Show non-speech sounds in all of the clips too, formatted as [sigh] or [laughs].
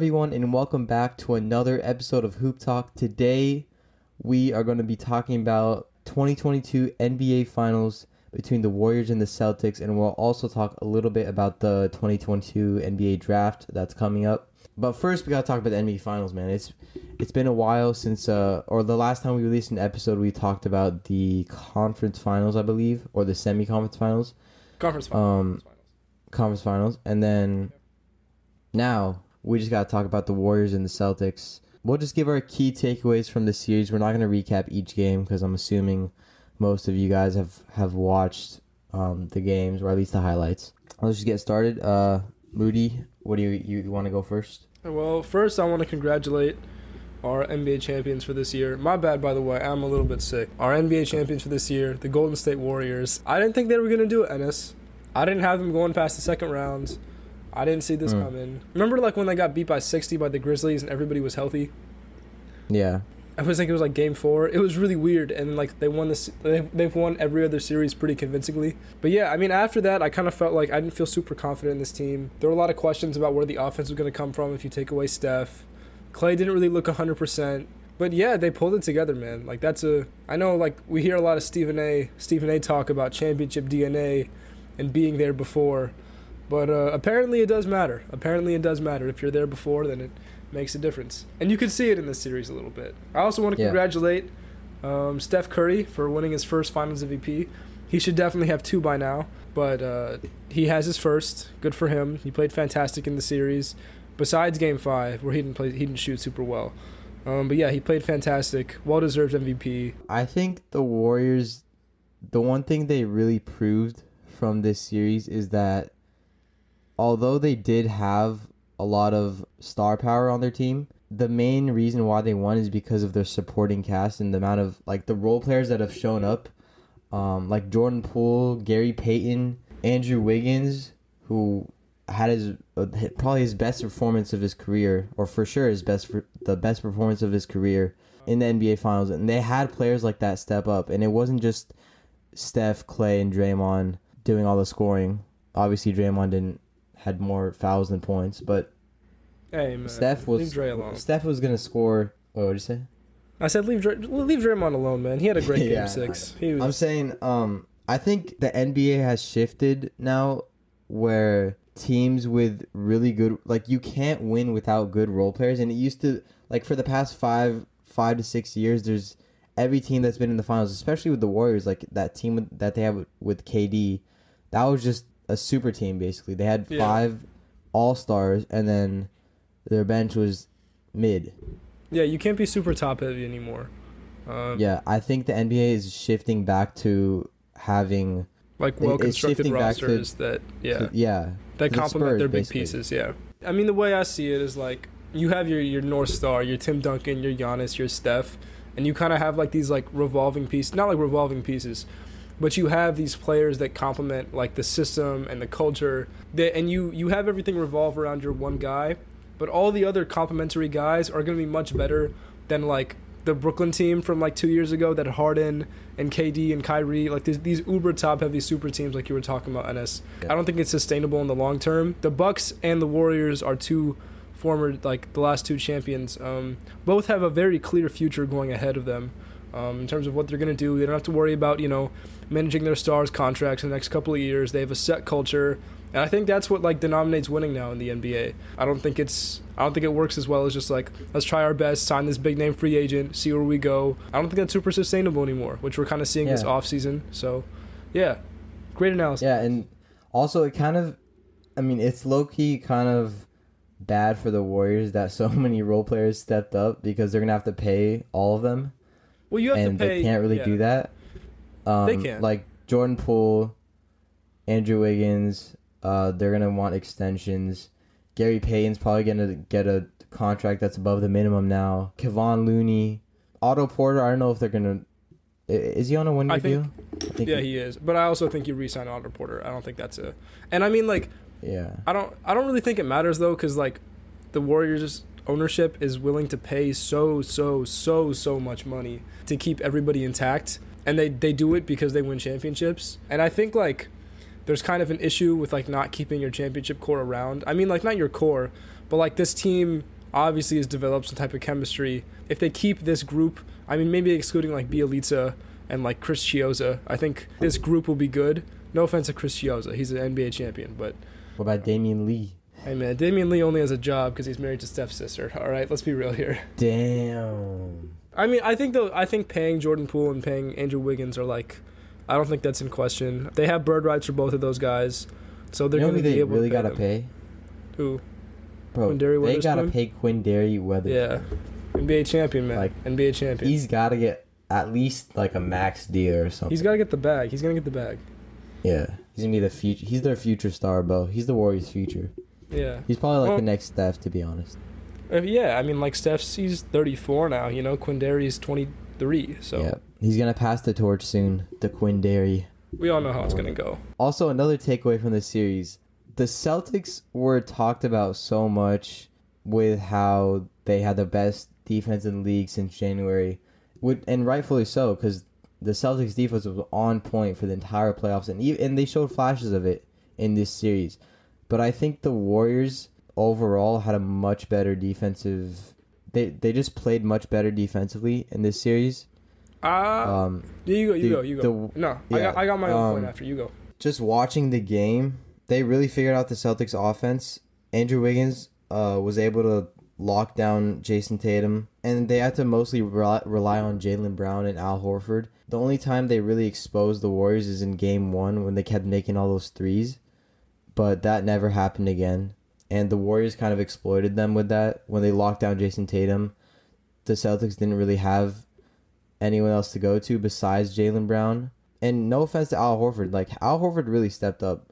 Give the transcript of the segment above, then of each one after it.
everyone, and welcome back to another episode of Hoop Talk. Today, we are going to be talking about 2022 NBA Finals between the Warriors and the Celtics, and we'll also talk a little bit about the 2022 NBA Draft that's coming up. But first, we gotta talk about the NBA Finals, man. It's it's been a while since, uh, or the last time we released an episode, we talked about the conference finals, I believe, or the semi-conference finals, Conference finals. Um, conference finals, and then now we just gotta talk about the Warriors and the Celtics. We'll just give our key takeaways from the series. We're not gonna recap each game because I'm assuming most of you guys have have watched um, the games or at least the highlights. Let's just get started. Uh, Moody, what do you you, you want to go first? well, first I want to congratulate our NBA champions for this year. My bad, by the way. I'm a little bit sick. Our NBA champions for this year, the Golden State Warriors. I didn't think they were gonna do it, Ennes. I didn't have them going past the second round. I didn't see this Mm. coming. Remember, like when they got beat by 60 by the Grizzlies and everybody was healthy. Yeah, I was thinking it was like game four. It was really weird, and like they won this. They've, they've won every other series pretty convincingly. But yeah, I mean, after that, I kind of felt like I didn't feel super confident in this team. There were a lot of questions about where the offense was going to come from if you take away Steph. Klay didn't really look hundred percent. But yeah, they pulled it together, man. Like that's a. I know, like we hear a lot of Stephen A. Stephen A. talk about championship DNA and being there before. But uh, apparently, it does matter. Apparently, it does matter. If you're there before, then it makes a difference. And you can see it in this series a little bit. I also want to Yeah. congratulate um, Steph Curry for winning his first Finals MVP. He should definitely have two by now, but uh, he has his first. Good for him. He played fantastic in the series. Besides Game Five, where he didn't play, he didn't shoot super well. Um, but yeah, he played fantastic. Well deserved MVP. I think the Warriors. The one thing they really proved from this series is that although they did have a lot of star power on their team, the main reason why they won is because of their supporting cast and the amount of like the role players that have shown up, um, like Jordan Poole, Gary Payton, Andrew Wiggins, who had his uh, probably his best performance of his career, or for sure his best for the best performance of his career in the NBA Finals, and they had players like that step up, and it wasn't just Steph, Klay, and Draymond doing all the scoring. Obviously, Draymond didn't had more fouls than points, but Hey man, Steph was leave Dre alone. Steph was gonna score. What would you say? I said leave Dre, leave Draymond alone, man. He had a great [laughs] Yeah, game six. He was, I'm saying, um, I think the NBA has shifted now, where teams with really good, like you can't win without good role players, and it used to, like for the past five, five to six years, there's every team that's been in the finals, especially with the Warriors, like that team that they have with, with KD, that was just a super team basically. They had Yeah. five all stars, and then their bench was mid. yeah, you can't be super top heavy anymore. Um, Yeah, I think the NBA is shifting back to having like It- well it's constructed shifting back to- rosters that yeah yeah that the complement Spurs, their big basically. pieces. Yeah, I mean the way I see it is like you have your your North Star, your Tim Duncan, your Giannis, your Steph, and you kind of have like these like revolving pieces, not like revolving pieces, but you have these players that complement like the system and the culture. That and you you have everything revolve around your one guy, but all the other complementary guys are going to be much better than like the Brooklyn team from like two years ago that Harden and KD and Kyrie, like these, these uber top heavy super teams, like you were talking about, Ennes. Yeah. I don't think it's sustainable in the long term. The Bucks and the Warriors are two former, like the last two champions. Um, both have a very clear future going ahead of them. Um, in terms of what they're going to do, they don't have to worry about you know managing their stars' contracts in the next couple of years. They have a set culture, and I think that's what like denominates winning now in the NBA. I don't think it's I don't think it works as well as just like let's try our best, sign this big name free agent, see where we go. I don't think that's super sustainable anymore, which we're kind of seeing this off season. So, yeah, great analysis. yeah and also it kind of i mean it's low-key kind of bad for the warriors that so [laughs] many role players stepped up because they're gonna have to pay all of them Well, you have and to pay. they can't really yeah. do that um, They can. like jordan poole andrew wiggins uh, they're gonna want extensions gary payton's probably gonna get a contract that's above the minimum now kevon looney otto porter i don't know if they're gonna is he on a one-year deal Yeah, he is. But I also think you re-sign Otto Porter. I don't think that's a. And I mean, like, yeah I don't. I don't really think it matters though, because like, the Warriors ownership is willing to pay so so so so much money to keep everybody intact, and they they do it because they win championships. And I think like, there's kind of an issue with like not keeping your championship core around. I mean, like not your core, But like this team obviously has developed some type of chemistry. If they keep this group, I mean, maybe excluding like Bjelica and like Chris Chiozza, I think this group will be good. No offense to Chris Chiozza, he's an NBA champion, but What about Damion Lee? Hey man, Damion Lee only has a job because he's married to Steph's sister. All right, let's be real here. Damn. I mean, I think though, I think paying Jordan Poole and paying Andrew Wiggins are like, I don't think that's in question. They have bird rights for both of those guys, so they're you know going to be able really to pay gotta them. pay? Who? Bro, Quinndary they gotta pay Quinndary Weather. Yeah, NBA champion man, Like, NBA champion. He's gotta get at least like a max deal or something. He's got to get the bag. He's gonna get the bag. yeah, he's gonna be the future. He's their future star, bro. He's the Warriors' future. Yeah. He's probably like Well- the next Steph, to be honest. Uh, yeah, I mean, like Steph's he's 34 now. You know, Quinndary's 23. So Yeah, he's gonna pass the torch soon. The Quinndary. we all know how it's gonna go. Also, another takeaway from the series: the Celtics were talked about so much with how they had the best defense in the league since January, with, and rightfully so, because the Celtics defense was on point for the entire playoffs, and even, and they showed flashes of it in this series. But I think the Warriors overall had a much better defensive. They they just played much better defensively in this series. Ah, Um, you go, you the- go, you go. the- no, I got, I got my own point um, after you go. just watching the game, they really figured out the Celtics offense. Andrew Wiggins uh, was able to lock down Jayson Tatum, and they had to mostly rely, rely on Jaylen Brown and Al Horford. The only time they really exposed the Warriors is in game one when they kept making all those threes, but that never happened again. And the Warriors kind of exploited them with that when they locked down Jayson Tatum. The Celtics didn't really have anyone else to go to besides Jaylen Brown. And no offense to Al Horford, like Al Horford really stepped up.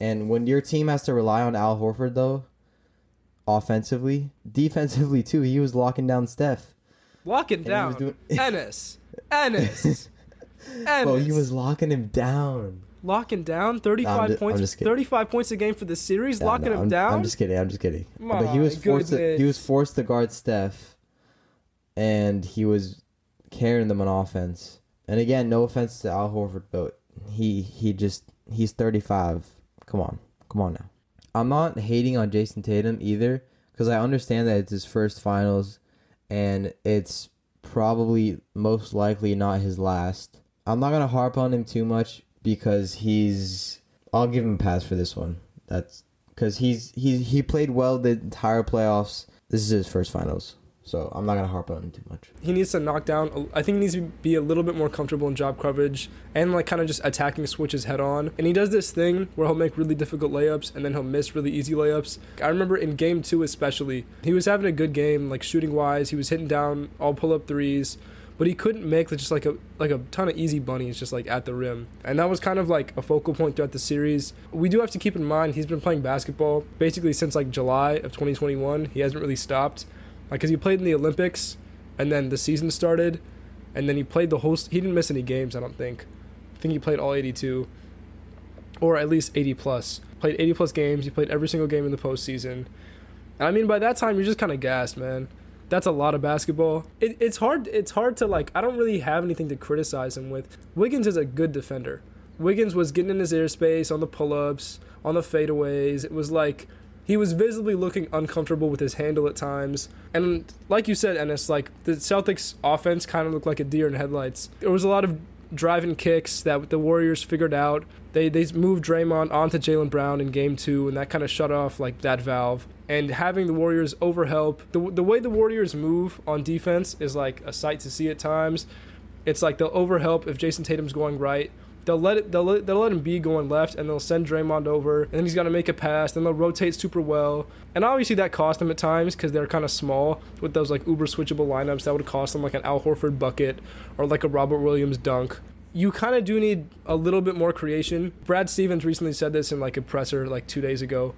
And when your team has to rely on Al Horford though, offensively, [laughs] defensively too, he was locking down Steph. Locking it And he down, doing- [laughs] Ennes, Ennes, Ennes. [laughs] Bro, he was locking him down. Locking down 35 No, I'm ju- I'm points. just 35 points a game for the series, Yeah, locking no, him I'm, down. I'm just kidding. I'm just kidding. but he was forced. To, he was forced to guard Steph, and he was carrying them on offense. And again, no offense to Al Horford, but he he just he's 35. Come on, come on now. I'm not hating on Jayson Tatum either because I understand that it's his first finals, and it's probably most likely not his last. I'm not gonna harp on him too much because he's. I'll give him a pass for this one. That's because he's he he played well the entire playoffs. This is his first finals, so I'm not gonna harp on him too much. he needs to knock down. I think he needs to be a little bit more comfortable in drop coverage and like kind of just attacking switches head on. And he does this thing where he'll make really difficult layups and then he'll miss really easy layups. I remember in game two especially, he was having a good game, like shooting wise. He was hitting down all pull up threes. But he couldn't make just like a like a ton of easy bunnies just like at the rim, and that was kind of like a focal point throughout the series. We do have to keep in mind he's been playing basketball basically since like July of 2021. He hasn't really stopped, like because he played in the Olympics, and then the season started, and then he played the whole. He didn't miss any games, I don't think. I think he played all 82, or at least 80 plus. Played 80 plus games. He played every single game in the postseason. And I mean, by that time, you're just kind of gassed, man. That's a lot of basketball. It, it's hard. It's hard to like. I don't really have anything to criticize him with. Wiggins is a good defender. Wiggins was getting in his airspace on the pull-ups, on the fadeaways. It was like he was visibly looking uncomfortable with his handle at times. And like you said, Ennes, like the Celtics offense kind of looked like a deer in headlights. There was a lot of driving kicks that the Warriors figured out. They they moved Draymond onto Jaylen Brown in game two, and that kind of shut off like that valve. And having the Warriors overhelp, the the way the Warriors move on defense is like a sight to see at times. It's like they'll overhelp if Jayson Tatum's going right. They'll let it. They'll let, they'll let him be going left, and they'll send Draymond over, and then he's got to make a pass. Then they'll rotate super well, and obviously that cost them at times because they're kind of small with those like uber switchable lineups. That would cost them like an Al Horford bucket or like a Robert Williams dunk. You kind of do need a little bit more creation. Brad Stevens recently said this in like a presser like two days ago.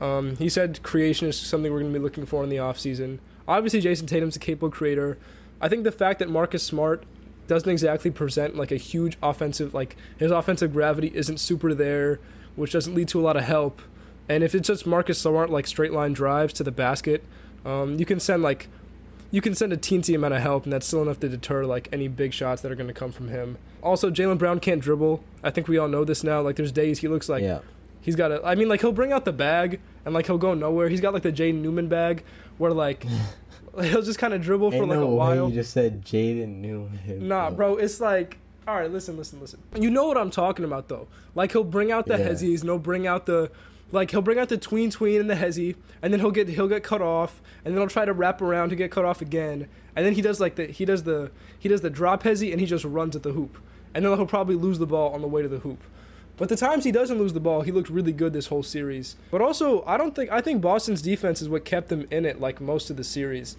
Um, he said creation is something we're going to be looking for in the offseason. Obviously, Jayson Tatum's a capable creator. I think the fact that Marcus Smart doesn't exactly present like a huge offensive like his offensive gravity isn't super there, which doesn't lead to a lot of help. And if it's just Marcus Smart like straight line drives to the basket, um, you can send like you can send a teensy amount of help, and that's still enough to deter like any big shots that are going to come from him. Also, Jaylen Brown can't dribble. I think we all know this now. Like there's days he looks like yeah, He's got a. I mean, like he'll bring out the bag and like he'll go nowhere. He's got like the Jaden Newman bag where like [laughs] he'll just kind of dribble for Ain't like no a way while. you just said Jaden Newman. Nah, bro, it's like all right, listen, listen, listen. You know what I'm talking about though. Like he'll bring out the Yeah. hezzies, and he'll bring out the like he'll bring out the tween tween and the hezzy, and then he'll get he'll get cut off, and then he'll try to wrap around to get cut off again, and then he does like the he does the he does the drop hezzy and he just runs at the hoop, and then he'll probably lose the ball on the way to the hoop. But the times he doesn't lose the ball, he looked really good this whole series. But also, I don't think I think Boston's defense is what kept them in it like most of the series.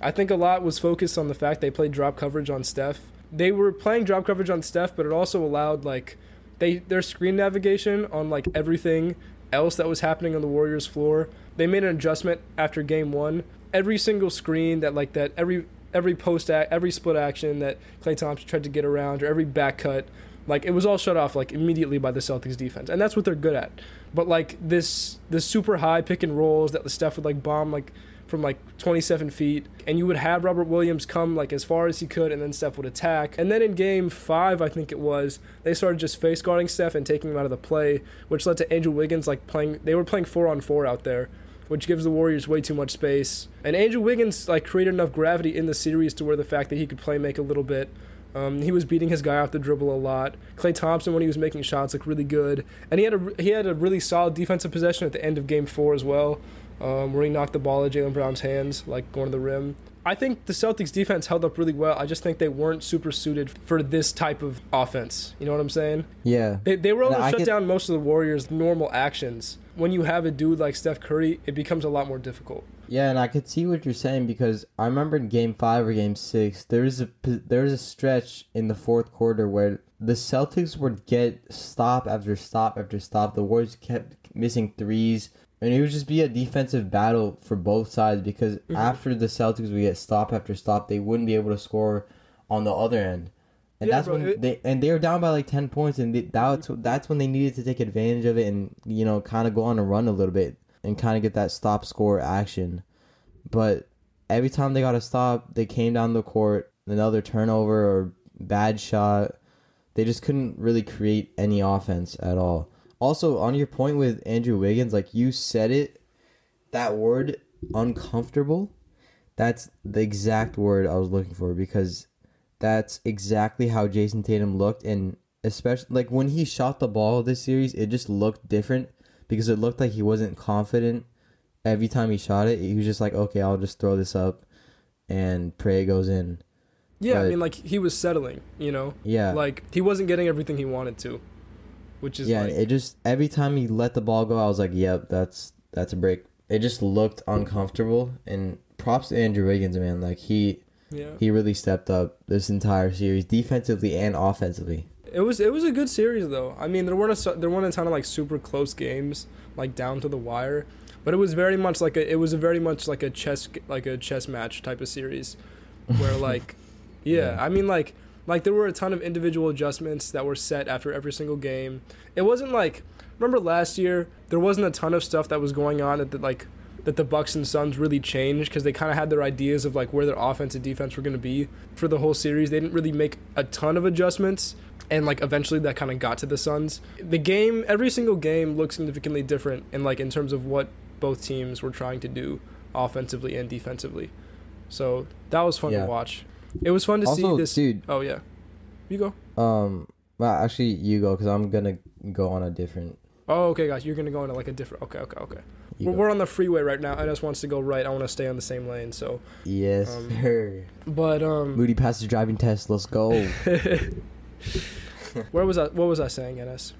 I think a lot was focused on the fact they played drop coverage on Steph. They were playing drop coverage on Steph, but it also allowed like they their screen navigation on like everything else that was happening on the Warriors floor. They made an adjustment after game 1. Every single screen that like that every every post act, every split action that Klay Thompson tried to get around or every back cut like it was all shut off like immediately by the Celtics defense. And that's what they're good at. But like this this super high pick and rolls that the Steph would like bomb like from like 27 feet, and you would have Robert Williams come like as far as he could, and then Steph would attack. And then in game five, I think it was, they started just face guarding Steph and taking him out of the play, which led to Andrew Wiggins like playing. They were playing four on four out there, which gives the Warriors way too much space. And Andrew Wiggins like created enough gravity in the series to where the fact that he could play make a little bit. Um, he was beating his guy off the dribble a lot. Klay Thompson, when he was making shots, looked really good, and he had a he had a really solid defensive possession at the end of Game Four as well um, where he knocked the ball out of Jaylen Brown's hands, like going to the rim. I think the Celtics defense held up really well. I just think they weren't super suited for this type of offense. You know what I'm saying? Yeah. They, they were able No, to I shut could- down most of the Warriors' normal actions. When you have a dude like Steph Curry, it becomes a lot more difficult. Yeah, and I could see what you're saying because I remember in Game Five or Game Six, there was a there was a stretch in the fourth quarter where the Celtics would get stop after stop after stop. The Warriors kept missing threes, and it would just be a defensive battle for both sides because Mhm. after the Celtics would get stop after stop, they wouldn't be able to score on the other end. And Yeah, that's bro, when it- they and they were down by like ten points, and they, that's that's when they needed to take advantage of it and you know kind of go on a run a little bit and kind of get that stop score action. But every time they got a stop, they came down the court, another turnover or bad shot. They just couldn't really create any offense at all. Also, on your point with Andrew Wiggins, like you said it, that word uncomfortable, that's the exact word I was looking for because that's exactly how Jayson Tatum looked and especially like when he shot the ball this series, it just looked different because it looked like he wasn't confident every time he shot it. He was just like, "Okay, I'll just throw this up and pray it goes in." Yeah, I mean, like he was settling. You know, Yeah. like he wasn't getting everything he wanted to, which is yeah, like it just every time he let the ball go, I was like, "Yep, that's that's a break." It just looked uncomfortable, and props to Andrew Wiggins, man. Like he yeah. he really stepped up this entire series, defensively and offensively. It was it was a good series though. I mean, there weren't a there weren't a ton of like super close games like down to the wire, but it was very much like a it was a very much like a chess like a chess match type of series, where [laughs] like, yeah. I mean like like there were a ton of individual adjustments that were set after every single game. It wasn't like remember last year there wasn't a ton of stuff that was going on that the, like that the Bucks and Suns really changed because they kind of had their ideas of like where their offense and defense were going to be for the whole series. They didn't really make a ton of adjustments, and like eventually that kind of got to the Suns. The game, every single game, looked significantly different in like in terms of what both teams were trying to do offensively and defensively. So that was fun Yeah. to watch. It was fun to Also, see this. dude, Oh yeah, you go. um, well, actually, you go because I'm gonna go on a different. Oh okay, guys, you're gonna go into like a different. Okay, okay, okay. You We're, go. on the freeway right now. Ennes wants to go right. I want to stay on the same lane. So, Yes, um, sir. but um, Moody passed the driving test. Let's go. [laughs] [laughs] Where was I? What was I saying, Ennes?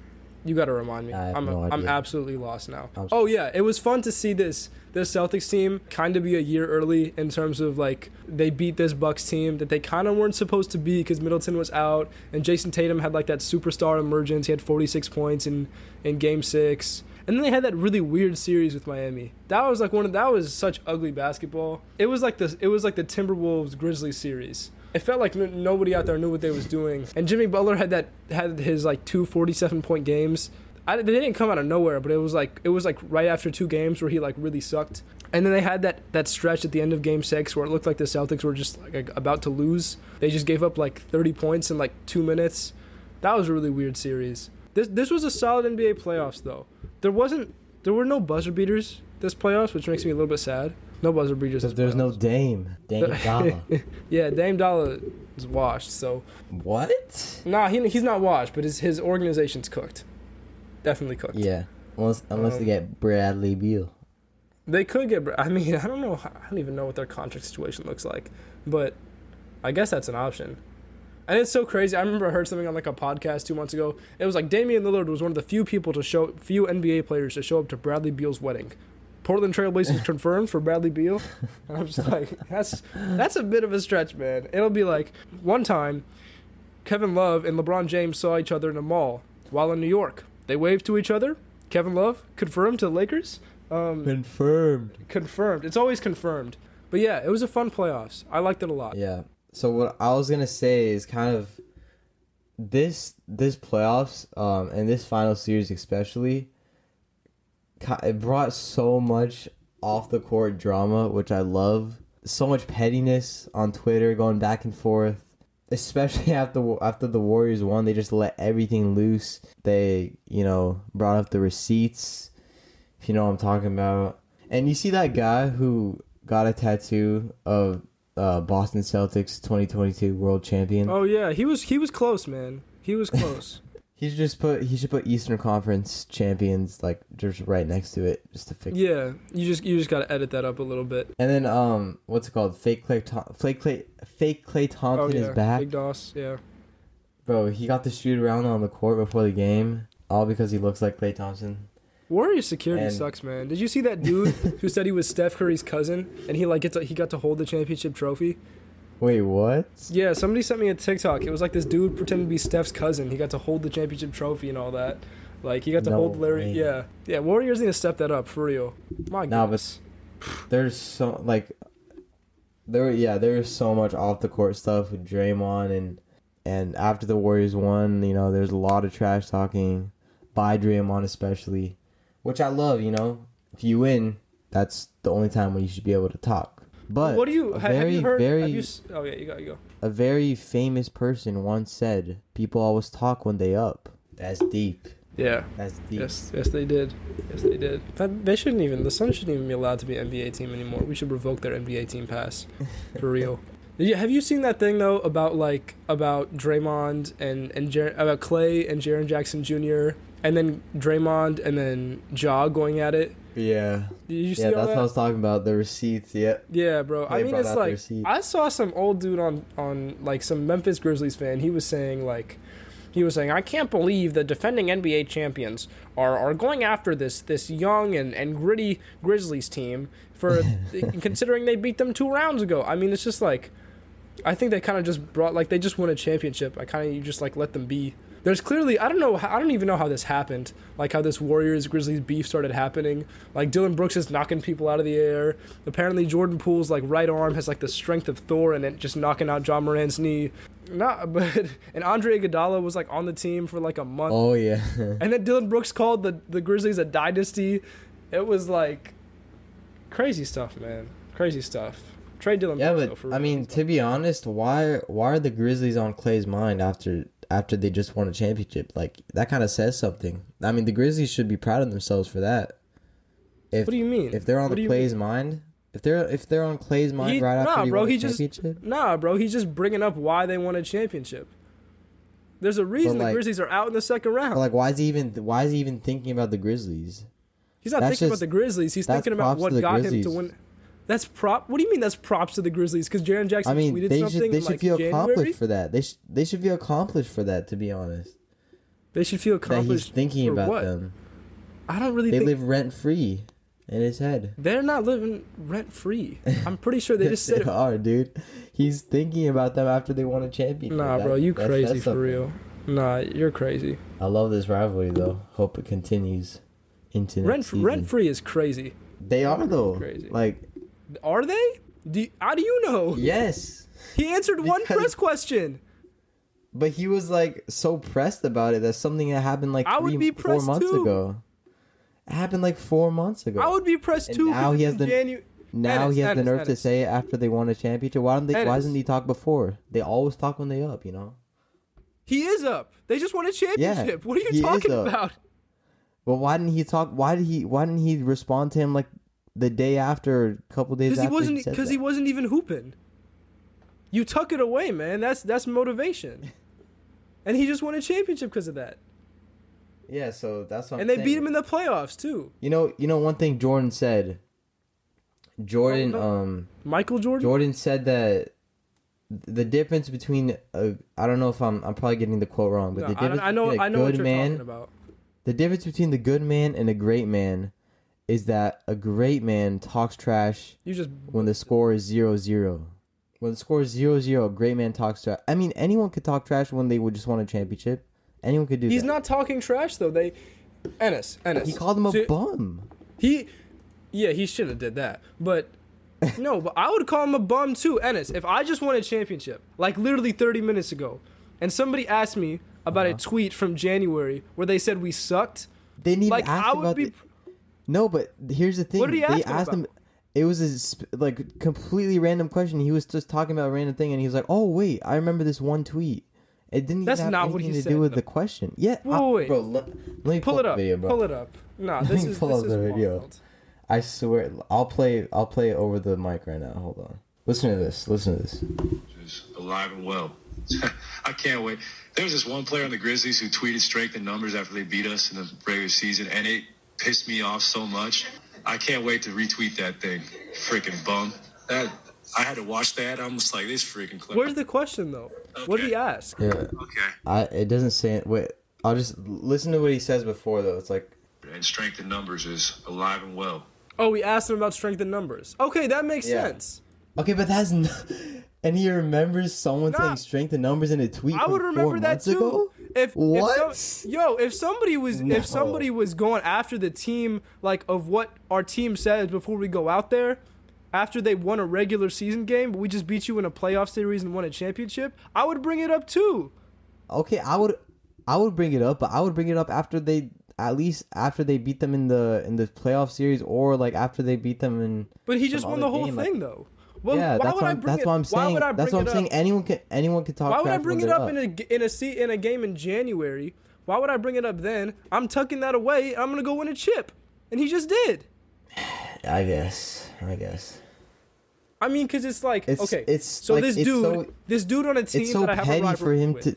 You got to remind me. I have I'm no I'm absolutely lost now. I'm Oh yeah, it was fun to see this this Celtics team kind of be a year early in terms of like they beat this Bucks team that they kind of weren't supposed to be because Middleton was out and Jayson Tatum had like that superstar emergence. He had 46 points in in Game Six. And then they had that really weird series with Miami. That was like one of that was such ugly basketball. It was like the it was like the Timberwolves Grizzlies series. It felt like n- nobody out there knew what they was doing. And Jimmy Butler had that had his like two 47 point games. I, they didn't come out of nowhere, but it was like it was like right after two games where he like really sucked. And then they had that that stretch at the end of Game Six where it looked like the Celtics were just like about to lose. They just gave up like 30 points in like two minutes. That was a really weird series. This this was a solid NBA playoffs though. There wasn't there were no buzzer beaters this playoffs, which makes me a little bit sad. No buzzer beaters. Because there's no. Dame. Dame [laughs] Dolla. yeah, Dame Dolla is washed. So what? nah, he, he's not washed, but his his organization's cooked. Definitely cooked. Yeah. Unless unless they Um, get Bradley Beal. They could get. I mean, [laughs] I don't know. I don't even know what their contract situation looks like, but I guess that's an option. And it's so crazy. I remember I heard something on like a podcast two months ago. It was like Damian Lillard was one of the few people to show, few NBA players to show up to Bradley Beal's wedding. Portland Trailblazers [laughs] confirmed for Bradley Beal. [laughs] And I'm just like, that's that's a bit of a stretch, man. It'll be like one time, Kevin Love and LeBron James saw each other in a mall while in New York. They waved to each other. Kevin Love confirmed to the Lakers. Um, Confirmed. confirmed. It's always confirmed. But yeah, it was a fun playoffs. I liked it a lot. Yeah. So what I was gonna say is kind of this this playoffs um and this final series especially it brought so much off the court drama which I love. So much pettiness on Twitter going back and forth especially [laughs] after after the Warriors won they just let everything loose. They you know brought up the receipts if you know what I'm talking about. And you see that guy who got a tattoo of uh, Boston Celtics 2022 World Champion. Oh yeah, he was he was close, man. He was [laughs] close. He should just put he should put Eastern Conference champions like just right next to it just to fix. yeah, you just you just gotta edit that up a little bit. And then um, what's it called? Fake Klay, Thom- fake Klay, fake Klay Oh Thompson yeah, is back, Big Doss. Yeah. bro. He got to shoot around on the court before the game, all because he looks like Klay Thompson. Warriors security And- sucks, man. Did you see that dude [laughs] who said he was Steph Curry's cousin and he like gets to, he got to hold the championship trophy? Wait, what? Yeah, somebody sent me a TikTok. It was like this dude pretending to be Steph's cousin. He got to hold the championship trophy and all that. Like he got to No hold Larry. way. Yeah, yeah. Warriors need to step that up for real. My Nah, goodness. There's so like, there yeah, there was so much off the court stuff with Draymond and and after the Warriors won, you know, there's a lot of trash talking by Draymond especially, which I love. You know, if you win, that's the only time when you should be able to talk. But what do you a ha- have very you heard? very have you, oh yeah, you go, you go. a very famous person once said, "People always talk when they up." That's deep. Yeah. That's deep. Yes, yes, they did. Yes, they did. That, they shouldn't even. The Suns shouldn't even be allowed to be an NBA team anymore. We should revoke their NBA team pass, [laughs] for real. You, have you seen that thing though about like about Draymond and and Jer- about Klay and Jaren Jackson Jr. and then Draymond and then Ja going at it? Yeah. Did you see Yeah, that's that? what I was talking about. The receipts. Yeah. Yeah, bro. I mean, it's like. I saw some old dude on on like some Memphis Grizzlies fan. He was saying like, he was saying, I can't believe the defending NBA champions are are going after this this young and and gritty Grizzlies team for [laughs] considering they beat them two rounds ago. I mean, it's just like, I think they kind of just brought like they just won a championship. I kind of you just like let them be. There's clearly I don't know I don't even know how this happened. Like how this Warriors Grizzlies beef started happening. Like Dillon Brooks is knocking people out of the air. Apparently Jordan Poole's like right arm has like the strength of Thor and it just knocking out Ja Morant's knee. Not [laughs] but and Andre Iguodala was like on the team for like a month. Oh yeah. [laughs] And then Dillon Brooks called the the Grizzlies a dynasty. It was like crazy stuff, man. Crazy stuff. Trade Dillon yeah, Brooks though, but for I mean, to be honest, why why are the Grizzlies on Klay's mind after after they just won a championship? Like that kind of says something. I mean, the Grizzlies should be proud of themselves for that. If what do you mean? if they're on What the Klay's mind, if they're if they're on Klay's mind He- right after nah, he bro, won a he just- Nah, bro, he's just bringing up why they won a championship. There's a reason the Grizzlies are out in the second round. like, why is he even why is he even thinking about the Grizzlies? he's not that's thinking about the Grizzlies. He's thinking about what got him to win. That's prop. What do you mean? That's props to the Grizzlies? Because Jaren Jackson I mean, tweeted they something should they should like, feel January. accomplished for that. They sh- they should feel accomplished for that. To be honest, They should feel accomplished. that he's thinking about what? them. I don't really They think live rent free in his head. they're not living rent free. I'm pretty sure they just [laughs] said they are, dude. He's thinking about them after they won a championship. Nah, That- bro, you crazy for real. Nah, you're crazy. I love this rivalry though. Hope it continues into next Rent season. rent free is crazy. They are though. Crazy. Like Are they? Do you- how do you know? yes, He answered one Because- press question. but he was like so pressed about it. That's something that happened like I three, four months too. ago. It happened like four months ago. I would be pressed And too. now he has the- Janu- now Ennes, he has the Ennes, nerve to say it after they won a championship. Why don't they? Why doesn't he talk before? They always talk when they up. You know. He is up. They just won a championship. what are you talking about? Well, why didn't he talk? Why did he? Why didn't he respond to him like the day after, a couple days Because he wasn't because that? he wasn't even hooping. You tuck it away, man. That's that's motivation. [laughs] and he just won a championship because of that. Yeah, so that's what. and they beat him in the playoffs too. You know, you know one thing Jordan said. Jordan, Oh, no. um, Michael Jordan. Jordan said that the difference between a, I don't know if I'm I'm probably getting the quote wrong, but No, the difference I know between a I know what good you're man, about. the difference between the good man and a great man, is that a great man talks trash You just when the score is zero zero. When the score is zero zero, a great man talks trash. I mean, anyone could talk trash when they would just want a championship. Anyone could do that. he's that. not talking trash though. They Ennes Ennes. He called him a See, bum. He, yeah, he shouldn't have did that. But no, but I would call him a bum too, Ennes. If I just won a championship, like literally 30 minutes ago, and somebody asked me about Uh-huh. a tweet from January where they said we sucked, They didn't even like ask I would about be. the- No, but here's the thing. What did he they ask him asked him. about? It was a sp- like completely random question. He was just talking about a random thing, and he was like, "Oh wait, I remember this one tweet." It didn't That's even have not anything what he to said, do with though. the question. Yeah, Wait, I- wait. bro. Let, let me Pull pull it up. Video, bro. Pull it up. Nah, Let this me is pull this up is the video. wild. I swear, I'll play. I'll play it over the mic right now. Hold on. Listen to this. Listen to this. is alive and well. [laughs] I can't wait. There was this one player on the Grizzlies who tweeted strength in numbers after they beat us in the regular season, and it pissed me off so much. I can't wait to retweet that thing. Freaking bum. That I had to watch that. I'm just like, this freaking clip. Where's the question though? What did he ask? Yeah, okay. I. It doesn't say it. Wait, I'll just listen to what he says before though. It's like, And strength in numbers is alive and well. Oh, we asked him about strength in numbers. Okay, that makes Yeah. sense. okay, but that's. N- [laughs] and he remembers someone Nah. saying strength and numbers in a tweet. I would from remember four that months too. Ago? If if What? yo, if somebody was No. if somebody was going after the team like of what our team says before we go out there, after they won a regular season game, but we just beat you in a playoff series and won a championship, I would bring it up too. Okay, I would, I would bring it up, but I would bring it up after they, at least after they beat them in the in the playoff series, or like after they beat them in. But he just won the whole game, like- thing though. Well, yeah, why that's would what I I'm, bring that's it? what I'm Why saying. That's what I'm saying. up? Anyone can anyone can talk. Why would I bring it they're up in a in a se- in a game in January? Why would I bring it up then? I'm tucking that away. I'm gonna go win a chip, and he just did. I guess. I guess. I mean, cause it's like It's- okay, it's so like- this it's dude, so- this dude on a team so that I have a petty for him with. to.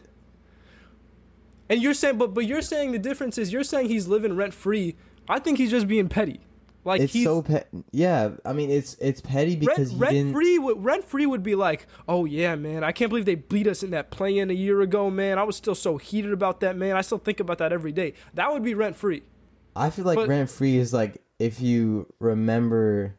And you're saying, but but you're saying the difference is you're saying he's living rent free. I think he's just being petty. Like It's he's so pet. Yeah, I mean, it's it's petty because rent, rent free. Would, rent free would be like, oh yeah, man, I can't believe they beat us in that play in a year ago, man. I was still so heated about that, man. I still think about that every day. That would be rent free. I feel like but- rent free is like if you remember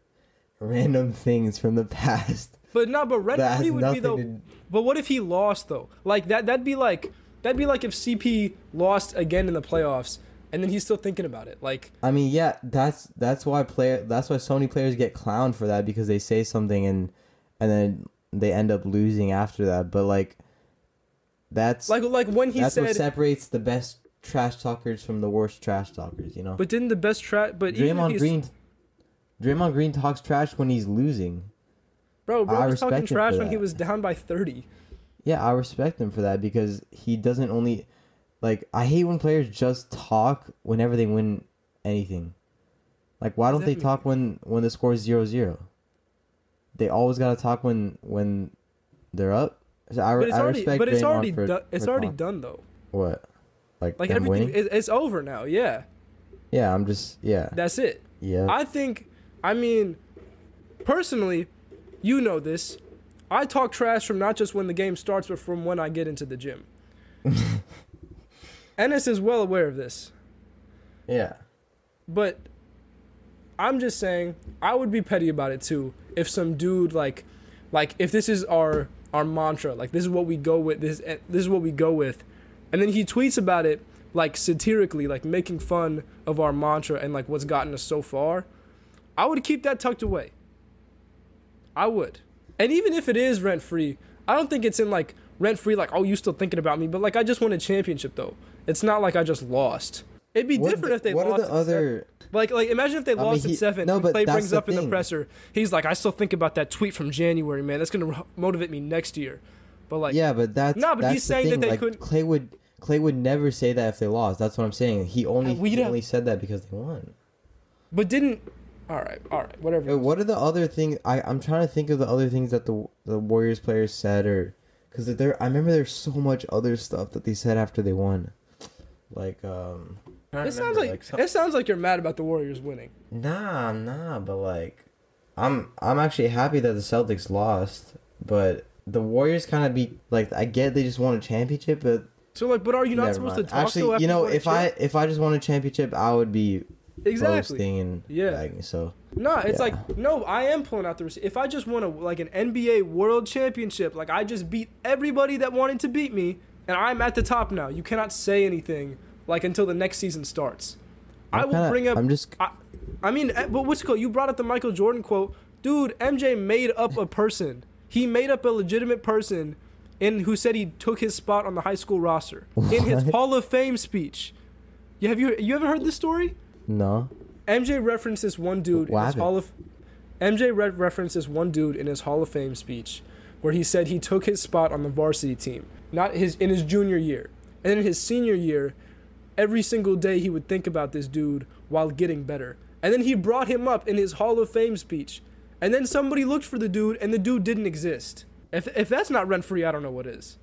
random things from the [laughs] past. But no, but rent free would be though. to- But what if he lost though? Like that that'd be like that'd be like if CP lost again in the playoffs and then he's still thinking about it. Like I mean, yeah, that's that's why player that's why Sony players get clowned for that because they say something and and then they end up losing after that. But like, that's like like when he that's what separates the best trash talkers from the worst trash talkers. You know, but didn't the best trash but even Draymond Green, Draymond Green talks trash when he's losing. Bro, bro I was talking trash when he was down by 30. Yeah, I respect him for that because he doesn't only like I hate when players just talk whenever they win anything. Like why don't they talk when when the score is zero zero? They always gotta talk when when they're up. So I, But it's I already respect but it's Draymond already for- done it's for already done though. What? Like, Like everything it, it's over now. Yeah. Yeah, I'm just yeah. That's it. yeah. I think, I mean, personally, you know this. I talk trash from not just when the game starts, but from when I get into the gym. [laughs] Ennes is well aware of this. yeah. But I'm just saying, I would be petty about it too. If some dude like, like if this is our our mantra, like this is what we go with, this eh, this is what we go with, and then he tweets about it like satirically, like making fun of our mantra and like what's gotten us so far. I would keep that tucked away. I would, and even if it is rent free, I don't think it's in like rent free. Like, oh, you still thinking about me? But like, I just won a championship though. It's not like I just lost. It'd be What different the- if they what are lost. the in seven. other Like, like imagine if they mean, lost in he- seven. no, but Klay brings the up in the presser. He's like, I still think about that tweet from January, man. That's gonna motivate me next year. But like, Yeah, but that's No, but that's he's the saying that they like, couldn't- Klay would Klay would never say that if they lost. That's what I'm saying. He only we'd he only said that because they won. But didn't. All right, all right, whatever. Yo, What are the other things? I I'm trying to think of the other things that the the Warriors players said, or because there I remember there's so much other stuff that they said after they won, like um. It sounds remember, like, some- it sounds like you're mad about the Warriors winning. Nah, nah, but like, I'm I'm actually happy that the Celtics lost, but the Warriors kind of be like I get they just won a championship, but So like, but are you not supposed mind. to talk Actually, though you know, if I if I just won a championship, I would be exactly boasting and Yeah. So no, it's Yeah. like no, I am pulling out the receipt. If I just won a like an NBA World Championship, like I just beat everybody that wanted to beat me, and I'm at the top now. You cannot say anything like until the next season starts. I I'm will kinda- bring up. I'm just I, I mean, eh, but what's called? You brought up the Michael Jordan quote, dude. MJ made up a person. He made up a legitimate person, in who said he took his spot on the high school roster in his Hall of Fame speech. You have you you ever heard this story? No. MJ references one dude What in his happened? Hall of MJ re- referenced this one dude in his Hall of Fame speech where he said he took his spot on the varsity team, not his in his junior year. And then in his senior year, every single day he would think about this dude while getting better. And then he brought him up in his Hall of Fame speech. And then somebody looked for the dude and the dude didn't exist. If if that's not rent free, I don't know what is.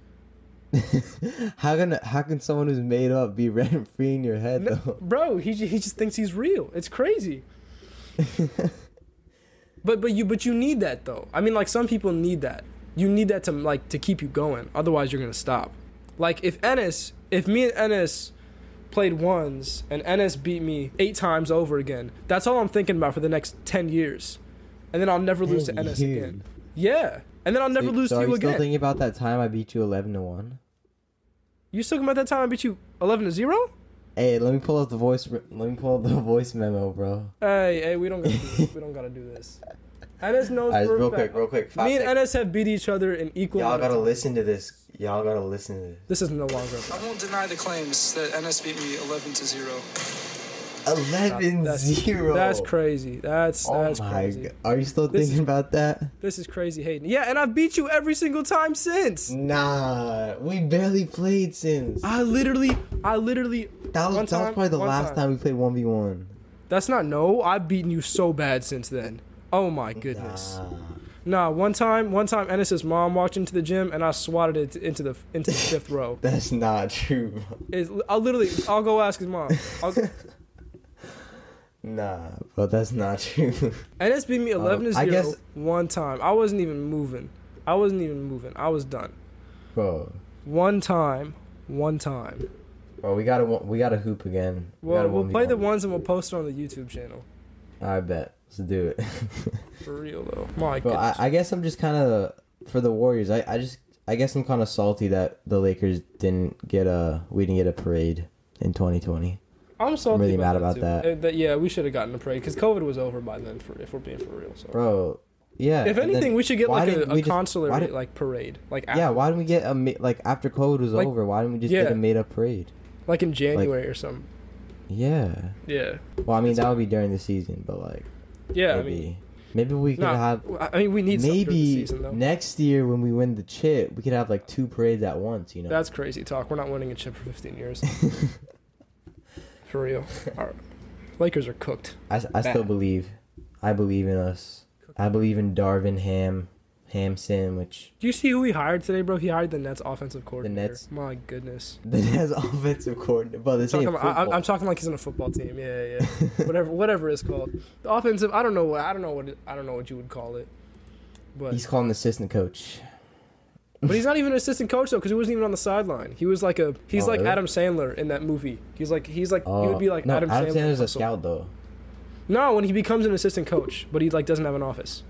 [laughs] How can how can someone who's made up be [laughs] rent free in your head No, though? [laughs] bro, he he just thinks he's real. It's crazy. but but you but you need that though. I mean, like some people need that. You need that to like to keep you going. Otherwise, you're gonna stop. Like if Ennes, if me and Ennes played ones and Ennes beat me eight times over again, that's all I'm thinking about for the next ten years, and then I'll never lose to Ennis again. Yeah, and then I'll never so, lose so to you you still again. thinking about that time I beat you eleven to one? You still talking about that time I beat you eleven to zero? Hey, let me pull up the voice. Let me pull up the [laughs] voice memo, bro. Hey, hey, we don't gotta do this. [laughs] We don't gotta do this. Ennes knows Alright, for a real quick, real quick. Five Me and seconds. Ennes have beat each other in equal. Y'all gotta time. listen to this. Y'all gotta listen to this. This is no longer. I won't deny the claims that Ennes beat me 11 to 0. 11 That's- 0. That's crazy. That's Oh that's crazy. god. Are you still This thinking about that? This is crazy, Hayden. Yeah, and I've beat you every single time since. Nah, we barely played since. I literally, I literally. That was, that was time- probably the last time. time. we played 1v1. That's not no. I've beaten you so bad since then. Oh my goodness. Nah. Nah, one time, one time, Ennes's mom walked into the gym and I swatted it into the into the fifth row. [laughs] That's not true. It's, I'll literally, I'll go ask his mom. I'll, [laughs] Nah, but that's not [laughs] true. Ennes beat me uh, 11 to I 0 guess- one time. I wasn't even moving. I wasn't even moving. I was done. bro, One time. One time. bro, we gotta we gotta hoop again. We Well, gotta we'll play the ones and we'll post it on the YouTube channel. I bet. Let's do it. [laughs] For real though. My Bro, I. I guess I'm just kind of for the Warriors. I, I just I guess I'm kind of salty that the Lakers didn't get a we didn't get a parade in 2020. I'm salty really mad about. Uh, that- yeah, we should have gotten a parade because COVID was over by then. For if we're being for real, so. Bro, yeah. if anything, we should get like a, a just- consular did- like parade, like Yeah, after- why didn't we get a like after COVID was Like- over? Why didn't we just yeah. get a made up parade? like in January or something. Yeah. Yeah, Well, I mean that would be during the season, but like yeah. I maybe mean, maybe we could nah, have I mean, we need maybe season though. next year when we win the chip, we could have like two parades at once. You know. That's crazy talk. We're not winning a chip for 15 years. [laughs] for real. Our Lakers are cooked. I, I still believe. I believe in us. I believe in Darvin Ham, Ham sandwich. Do you see who he hired today, bro? He hired the Nets offensive coordinator. The Nets? My goodness. [laughs] The Nets offensive coordinator. But this Talking ain't about, I. I'm talking like he's on a football team. Yeah, yeah. [laughs] whatever, whatever it's called. The offensive. I don't know what. I don't know what. I don't know what you would call it. But He's calling the assistant coach. But he's not even an assistant coach though, because he wasn't even on the sideline. He was like a. He's Oh, like really? Adam Sandler in that movie. He's like he's like he Oh, would be oh, like no, Adam, Adam Sandler. Sandler's a scout though. No, when he becomes an assistant coach, but he like doesn't have an office.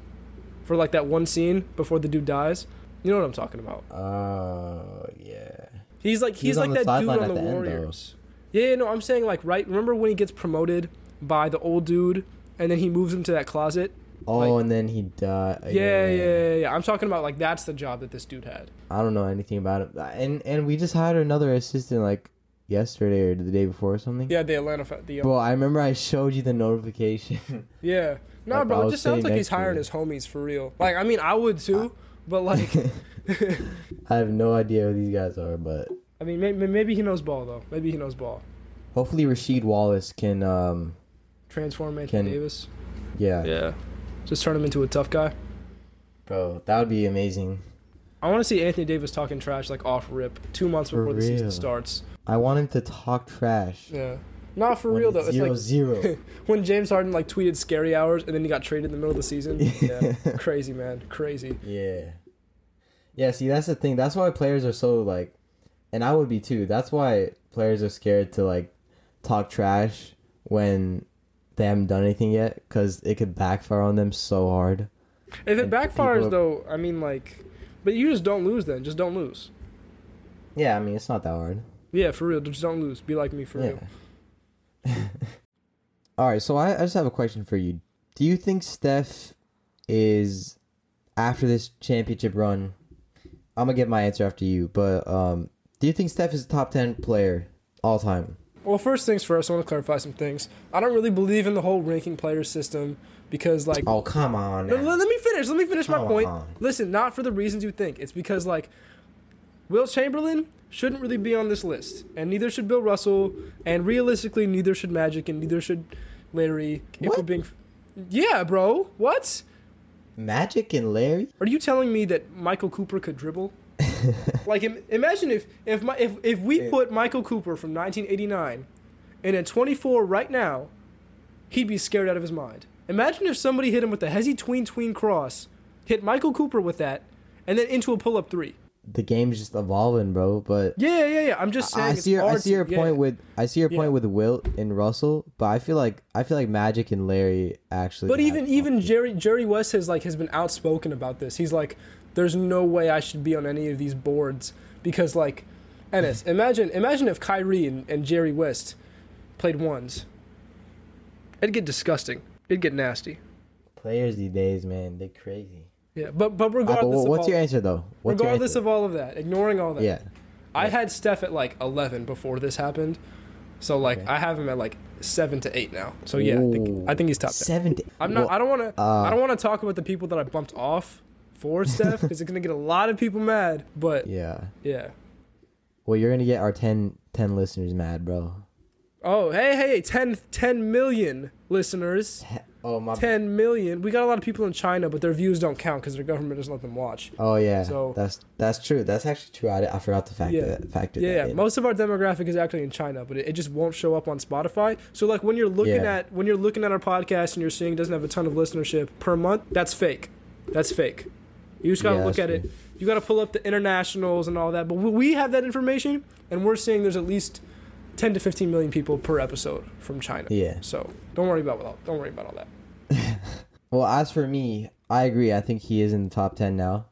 For like that one scene before the dude dies. You know what I'm talking about. Oh yeah. He's like He he's on like that dude on the, the. Warriors. yeah, yeah, no, I'm saying like right. Remember when he gets promoted by the old dude, and then he moves him to that closet. Oh, Like- and then he died. Yeah, yeah, yeah, yeah. I'm talking about like that's the job that this dude had. I don't know anything about it. And and we just hired another assistant like yesterday or the day before or something. Yeah, the Atlanta. Fa- the, well, I remember I showed you the notification. [laughs] yeah. No, Like, bro, it just sounds like he's hiring you. his homies for real. Like, I mean, I would too, but [laughs] like, [laughs] I have no idea who these guys are, but I mean, maybe, maybe he knows ball though. Maybe he knows ball. Hopefully, Rasheed Wallace can. Um, Transform Anthony Can- Davis. yeah, Yeah. Just turn him into a tough guy. bro, that would be amazing. I want to see Anthony Davis talking trash like off rip two months For before the season starts. I want him to talk trash. Yeah. Not for when real though. It's Zero like zero. [laughs] when James Harden like tweeted scary hours and then he got traded in the middle of the season. [laughs] Yeah. Crazy man. Crazy. Yeah. Yeah, see that's the thing. That's why players are so like and I would be too. That's why players are scared to like talk trash when they haven't done anything yet cuz it could backfire on them so hard. If it And backfires people- though, I mean like but you just don't lose then. Just don't lose. Yeah, I mean, it's not that hard. Yeah, for real. Just don't lose. Be like me for real. [laughs] All right, so I, I just have a question for you. Do you think Steph is after this championship run? I'm gonna get my answer after you, but um, do you think Steph is a top ten player all time? Well, first things first, I want to clarify some things. I don't really believe in the whole ranking players system because, like, Oh come on! No, let, let me finish. Let me finish my Come point. on. Listen, not for the reasons you think. It's because, like, Wilt Chamberlain shouldn't really be on this list, and neither should Bill Russell, and realistically, neither should Magic, and neither should Larry. If What? being, yeah, bro. What? Magic and Larry. Are you telling me that Michael Cooper could dribble? [laughs] like, imagine if if my if if we Yeah. put Michael Cooper from 1989 and at 24 right now, he'd be scared out of his mind. Imagine if somebody hit him with the Hezzy tween tween cross, hit Michael Cooper with that, and then into a pull up three. The game's just evolving, bro. But Yeah, yeah, yeah. I'm just saying. I it's see your I see to- your yeah. point with I see your Yeah. point with Wilt and Russell, but I feel like I feel like Magic and Larry actually. But even even Jerry Jerry West has like has been outspoken about this. He's like, there's no way I should be on any of these boards because like, Ennes, [laughs] imagine imagine if Kyrie and, and Jerry West played ones. It'd get disgusting. It'd get nasty. players these days, man, they're crazy. Yeah, but but Uh, but regardless of what's all, your answer though? What's regardless answer? of all of that, ignoring all that, yeah. I yeah. had Steph at like 11 before this happened. So like Okay. I have him at like seven to eight now. So yeah, I think, I think he's top. Seven. I'm not. well, I don't want to. uh, I don't want to talk about the people that I bumped off for [laughs] Steph because it's gonna get a lot of people mad. But yeah. yeah. Well, you're gonna get our 10, 10 listeners mad, bro. Oh hey hey 10, 10 million listeners. Oh my. 10 million. We got a lot of people in China, but their views don't count because their government doesn't let them watch. Oh yeah. So- that's that's true. That's actually true. I, I forgot the fact Yeah. that factor Yeah, that yeah. Most of our demographic is actually in China, but it, it just won't show up on Spotify. So like when you're looking Yeah. at when you're looking at our podcast and you're seeing it doesn't have a ton of listenership per month, that's fake. That's fake. You just gotta Yeah, look at it. You gotta pull up the internationals and all that. But we- have that information, and we're seeing there's at least 10 to 15 million people per episode from China. Yeah. So don't worry about all. Don't worry about all that. [laughs] Well, as for me, I agree. I think he is in the top ten now,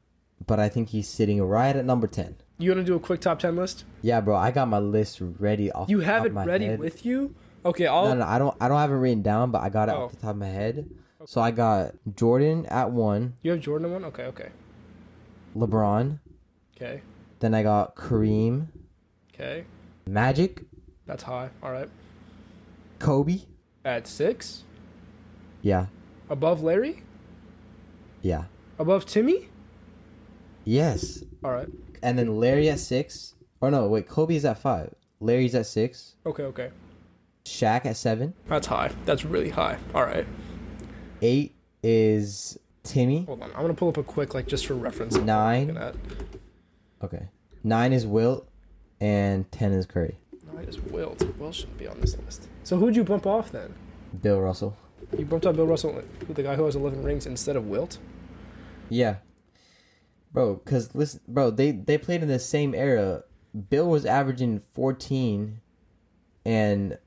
but I think he's sitting right at number ten. You wanna do a quick top 10 list? Yeah, bro. I got my list ready off. You the have top it of my ready head. with you? Okay, I'll. No, no, I don't. I don't have it written down, but I got it Oh. off the top of my head. So I got Jordan at one, You have Jordan in one? Okay, okay, LeBron. okay, Then I got Kareem, okay. Magic, That's high. All right. Kobe. At six, Yeah, above Larry, yeah, above Timmy. yes. All right. And then Larry at six. Or no, wait. Kobe's at five. Larry's at six. Okay, okay. Shaq at seven. That's high. That's really high. All right. Eight is Timmy. Hold on. I'm gonna pull up a quick like just for reference. Nine. Okay. Nine is Wilt, and ten is Curry. Nine is Wilt. Wilt shouldn't be on this list. So who'd you bump off then? Bill Russell. You bumped off Bill Russell, the guy who has 11 rings, instead of Wilt. Yeah. Bro, cause listen, bro, they they played in the same era. Bill was averaging fourteen, and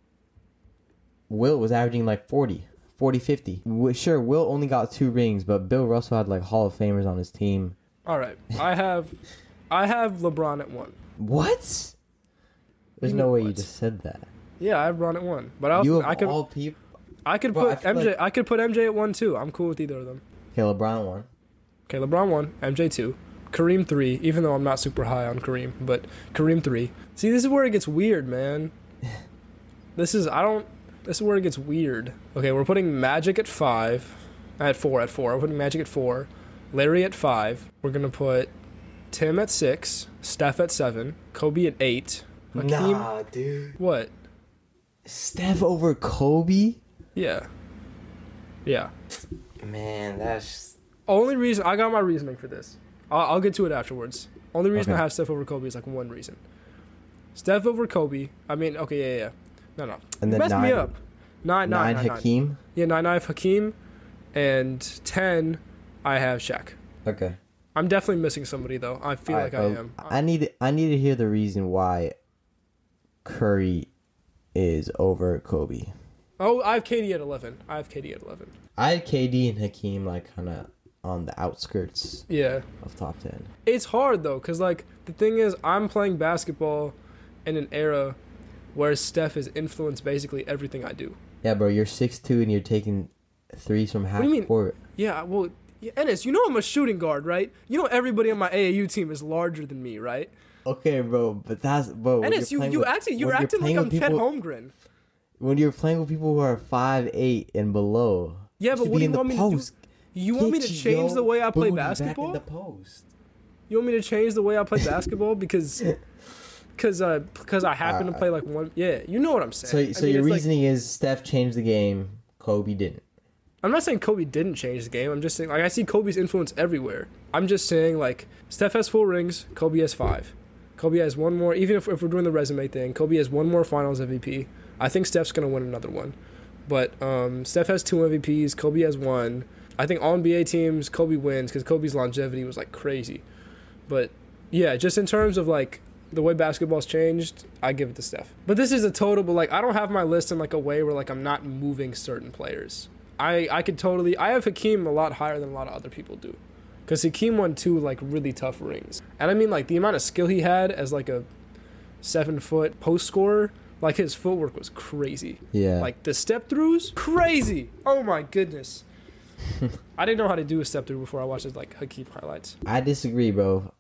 Will was averaging like 40, 40, 50. Sure, Will only got two rings, but Bill Russell had like Hall of Famers on his team. All right. I have, I have LeBron at one. What? There's You no way you just said that. Yeah, I have LeBron at one. But I you of I could, all people. I could Bro, put feel MJ. like- I could put MJ at one too. I'm cool with either of them. Okay, LeBron 1. Okay, LeBron one, MJ two, Kareem three. Even though I'm not super high on Kareem, but Kareem three. See, this is where it gets weird, man. [laughs] This is I don't. This is where it gets weird. Okay, we're putting Magic at five, at four, at four. We're putting Magic at four, Larry at five. We're gonna put Tim at six, Steph at seven, Kobe at eight. Hakeem, Nah, dude. what? Steph over Kobe? Yeah. Yeah. Man, that's Only reason I got my reasoning for this. I'll, I'll get to it afterwards. Only reason I have Steph over Kobe is like one reason. Steph over Kobe. I mean, okay, yeah, yeah. No, no. And You then messed me nine- up. Nine, nine, nine, nine, nine. Hakeem. Yeah, nine, nine, Hakeem, and ten, I have Shaq. Okay. I'm definitely missing somebody though. I feel Alright, like I well, am. I need I need to hear the reason why Curry is over Kobe. Oh, I have KD at eleven. I have KD at eleven. I had KD and Hakeem like kind of on the outskirts Yeah, of top ten. it's hard though, cause like the thing is, I'm playing basketball in an era where Steph has influenced basically everything I do. Yeah, bro, you're six two and you're taking threes from half do you mean? court. Yeah, well, yeah, Ennes, you know I'm a shooting guard, right? You know everybody on my AAU team is larger than me, right? Okay, bro, but that's bro. Ennes, you're you you with- acting you're acting like I'm with Chet Holmgren. When you're playing with people who are five eight and below. Yeah, but what do you want me to do? post. You want me to change the way I play booty back in basketball? the post. You want me to change the way I play basketball because [laughs] because uh because I happen to Uh, play like one yeah you know what I'm saying. so I mean, your it's like- reasoning is Steph changed the game, Kobe didn't. I'm not saying Kobe didn't change the game. I'm just saying like I see Kobe's influence everywhere. I'm just saying like Steph has four rings, Kobe has five. Kobe has one more. Even if, if we're doing the resume thing, Kobe has one more Finals MVP. I think Steph's gonna win another one, but um, Steph has two MVPs. Kobe has one. I think all NBA teams Kobe wins because Kobe's longevity was like crazy. But yeah, just in terms of like the way basketball's changed, I give it to Steph. But this is a total. But like I don't have my list in like a way where like I'm not moving certain players. I I could totally. I have Hakeem a lot higher than a lot of other people do. Because Hakeem won two like really tough rings, and I mean like the amount of skill he had as like a seven foot post scorer, like his footwork was crazy. Yeah. Like the step throughs, crazy. Oh my goodness. [laughs] I didn't know how to do a step through before I watched his like Hakeem highlights. I disagree, bro.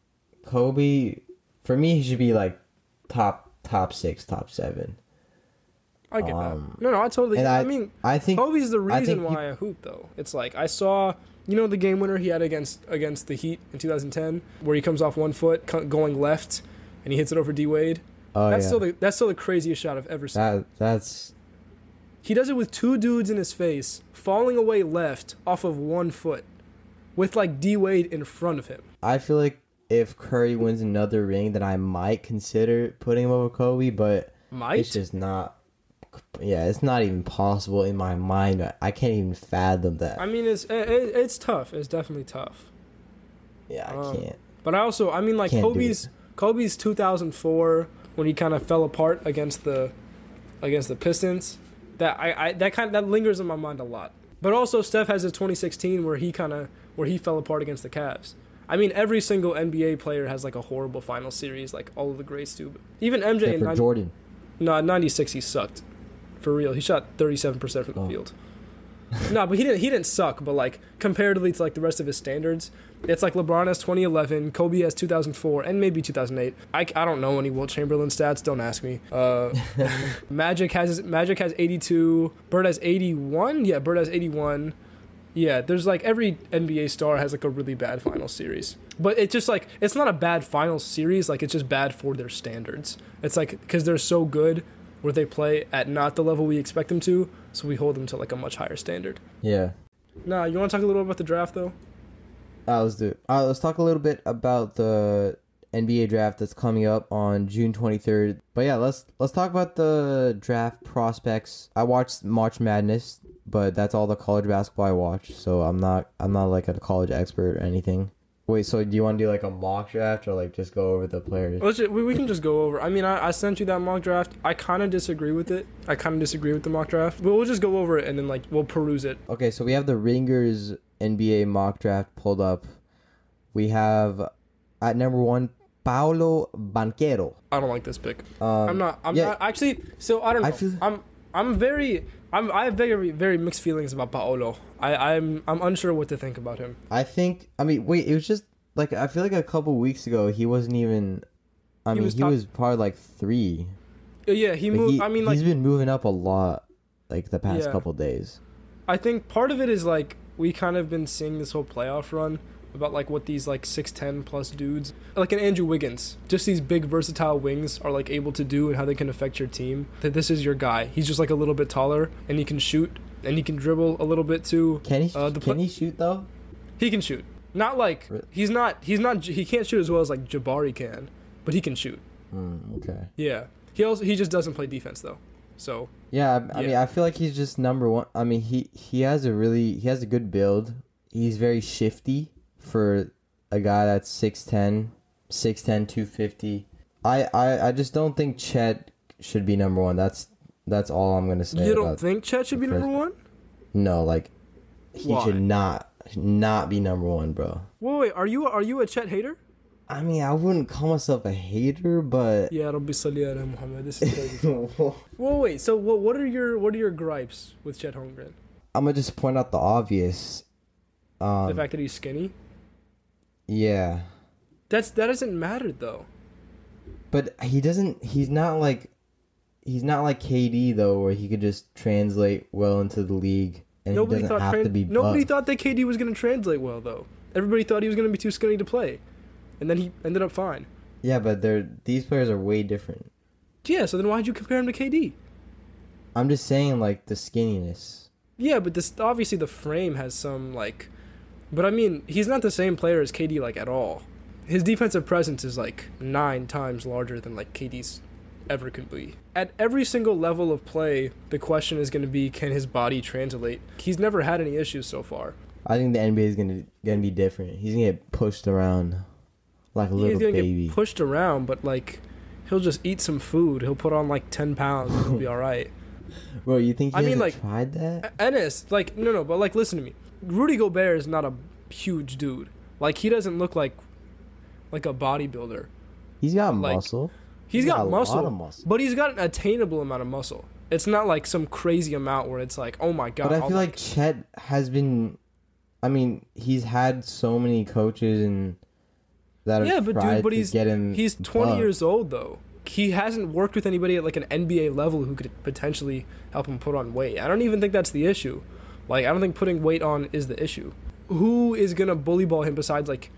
Kobe, for me, he should be like top top six, top seven. I get Um, that. No, no, I totally. I, I- mean, I think Kobe's the reason you- why I hoop though. It's like I saw, you know, the game winner he had against against the Heat in 2010, where he comes off one foot going left, and he hits it over D Wade. oh that's yeah, still the that's still the craziest shot I've ever seen. that that's He does it with two dudes in his face, falling away left off of one foot, with like D Wade in front of him. I feel like if Curry wins another ring, then I might consider putting him over Kobe, but Might it's just not. Yeah, it's not even possible in my mind. I can't even fathom that. I mean, it's it, it- it's tough. It's definitely tough. yeah, I um, can't. But I also, I mean, like Can't Kobe's Kobe's 2004 when he kind of fell apart against the against the Pistons. That I, I that kind that lingers in my mind a lot. But also Steph has a 2016 where he kind of where he fell apart against the Cavs. I mean, every single NBA player has like a horrible final series, like all of the greats do. Even MJ Except in for 90, Jordan. no 96 he sucked, for real. He shot 37 percent from the Oh. field. no, but he didn't. He didn't suck. But like comparatively to like the rest of his standards, it's like LeBron has 2011, Kobe has 2004, and maybe 2008. I, I don't know any Wilt Chamberlain stats. Don't ask me. Uh, [laughs] Magic has Magic has 82. Bird has 81. Yeah, Bird has 81. Yeah, there's like every NBA star has like a really bad final series. But it's just like it's not a bad final series, like it's just bad for their standards. It's like cuz they're so good where they play at not the level we expect them to, so we hold them to like a much higher standard. Yeah. Nah, you want to talk a little about the draft though? Uh, let's do it. Uh, let's talk a little bit about the NBA draft that's coming up on June 23rd. But yeah, let's let's talk about the draft prospects. I watched March Madness, but that's all the college basketball I watch. So I'm not I'm not like a college expert or anything. Wait, so do you want to do like a mock draft or like just go over the players? Let's ju- we, we can just go over. I mean, I, I sent you that mock draft. I kind of disagree with it. I kind of disagree with the mock draft. But we'll just go over it and then like we'll peruse it. Okay, so we have the Ringers NBA mock draft pulled up. We have at number one Paolo Banchero. I don't like this pick. Um, I'm not. I'm yeah. not actually. So I don't know. I feel- I'm. I'm very. I'm. I have very very mixed feelings about Paolo. I. I'm. I'm unsure what to think about him. I think. I mean, wait. It was just like I feel like a couple weeks ago he wasn't even. I He mean, was he top- was probably like three. Uh, Yeah, he Like, moved. he, I mean, like he's been moving up a lot, like the past Yeah. couple days. I think part of it is like we kind of been seeing this whole playoff run about like what these like 6'10 plus dudes like an Andrew Wiggins just these big versatile wings are like able to do and how they can affect your team that this is your guy he's just like a little bit taller and he can shoot and he can dribble a little bit too Can he? Uh, the can pla- he shoot though? he can shoot not like he's not he's not he can't shoot as well as like Jabari can but he can shoot Mm, okay. yeah he also he just doesn't play defense though so Yeah, I, I mean, I feel like he's just number one. I mean, he he has a really he has a good build. He's very shifty for a guy that's 6'10", 6'10", 250. I, I I just don't think Chet should be number one. That's that's all I'm gonna say. you don't think Chet should be the number one No, like he Why? should not not be number one, bro. wait wait are you are you a Chet hater I mean, I wouldn't call myself a hater, but yeah Rabbi salli ala Muhammad this is [laughs] crazy Whoa, wait. So, what what are your what are your gripes with Chet Holmgren? I'm gonna just point out the obvious. The Um, fact that he's skinny. Yeah, That's that doesn't matter though. but he doesn't. He's not like, he's not like KD though, where he could just translate well into the league, and nobody he doesn't thought have tran- to be. nobody buff. thought that KD was going to translate well though. Everybody thought he was going to be too skinny to play, and then he ended up fine. Yeah, but they're these players are way different. Yeah. So then why'd you compare him to KD? I'm just saying, like the skinniness. Yeah, but this obviously the frame has some like, but I mean he's not the same player as KD like at all. His defensive presence is like nine times larger than like KD's ever could be. At every single level of play, the question is going to be can his body translate? He's never had any issues so far. I think the NBA is gonna gonna be different. He's gonna get pushed around like a He's little going to baby. get pushed around, but like he'll just eat some food. He'll put on like 10 pounds and he'll be [laughs] all right. Bro, you think he I mean, like- tried that? Ennes, like no, no, but like listen to me. Rudy Gobert is not a huge dude. Like he doesn't look like like a bodybuilder. He's got like, muscle. He's got got, a lot muscle, muscle. but he's got an attainable amount of muscle. It's not like some crazy amount where it's like, oh my god. But I feel like Chet has been. I mean, he's had so many coaches and that have yeah, but tried dude, but he's he's 20 buff. years old though. He hasn't worked with anybody at like an NBA level who could potentially help him put on weight. I don't even think that's the issue. Like I don't think putting weight on is the issue. Who is gonna bully ball him besides like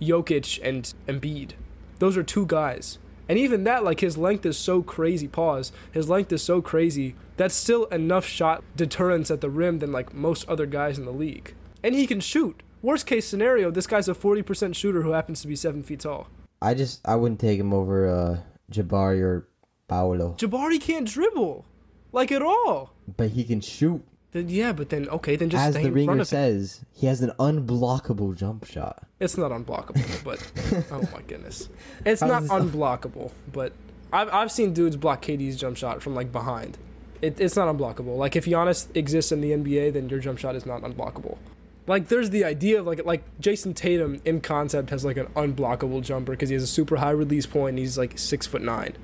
Jokic and Embiid? Those are two guys. And even that, like his length is so crazy. Pause. His length is so crazy. That's still enough shot deterrence at the rim than like most other guys in the league. And he can shoot. Worst case scenario, this guy's a 40% shooter who happens to be seven feet tall. I just I wouldn't take him over uh, Jabari or Paolo, Jabari can't dribble, like at all. but he can shoot. Then yeah, but then okay, then just As the in front ringer says, he has an unblockable jump shot. It's not unblockable, [laughs] but oh my goodness, it's How not unblockable. But I've I've seen dudes block KD's jump shot from like behind. It, it's not unblockable. Like if Giannis exists in the NBA, then your jump shot is not unblockable. Like there's the idea of like like Jayson Tatum in concept has like an unblockable jumper because he has a super high release point and he's like six foot nine,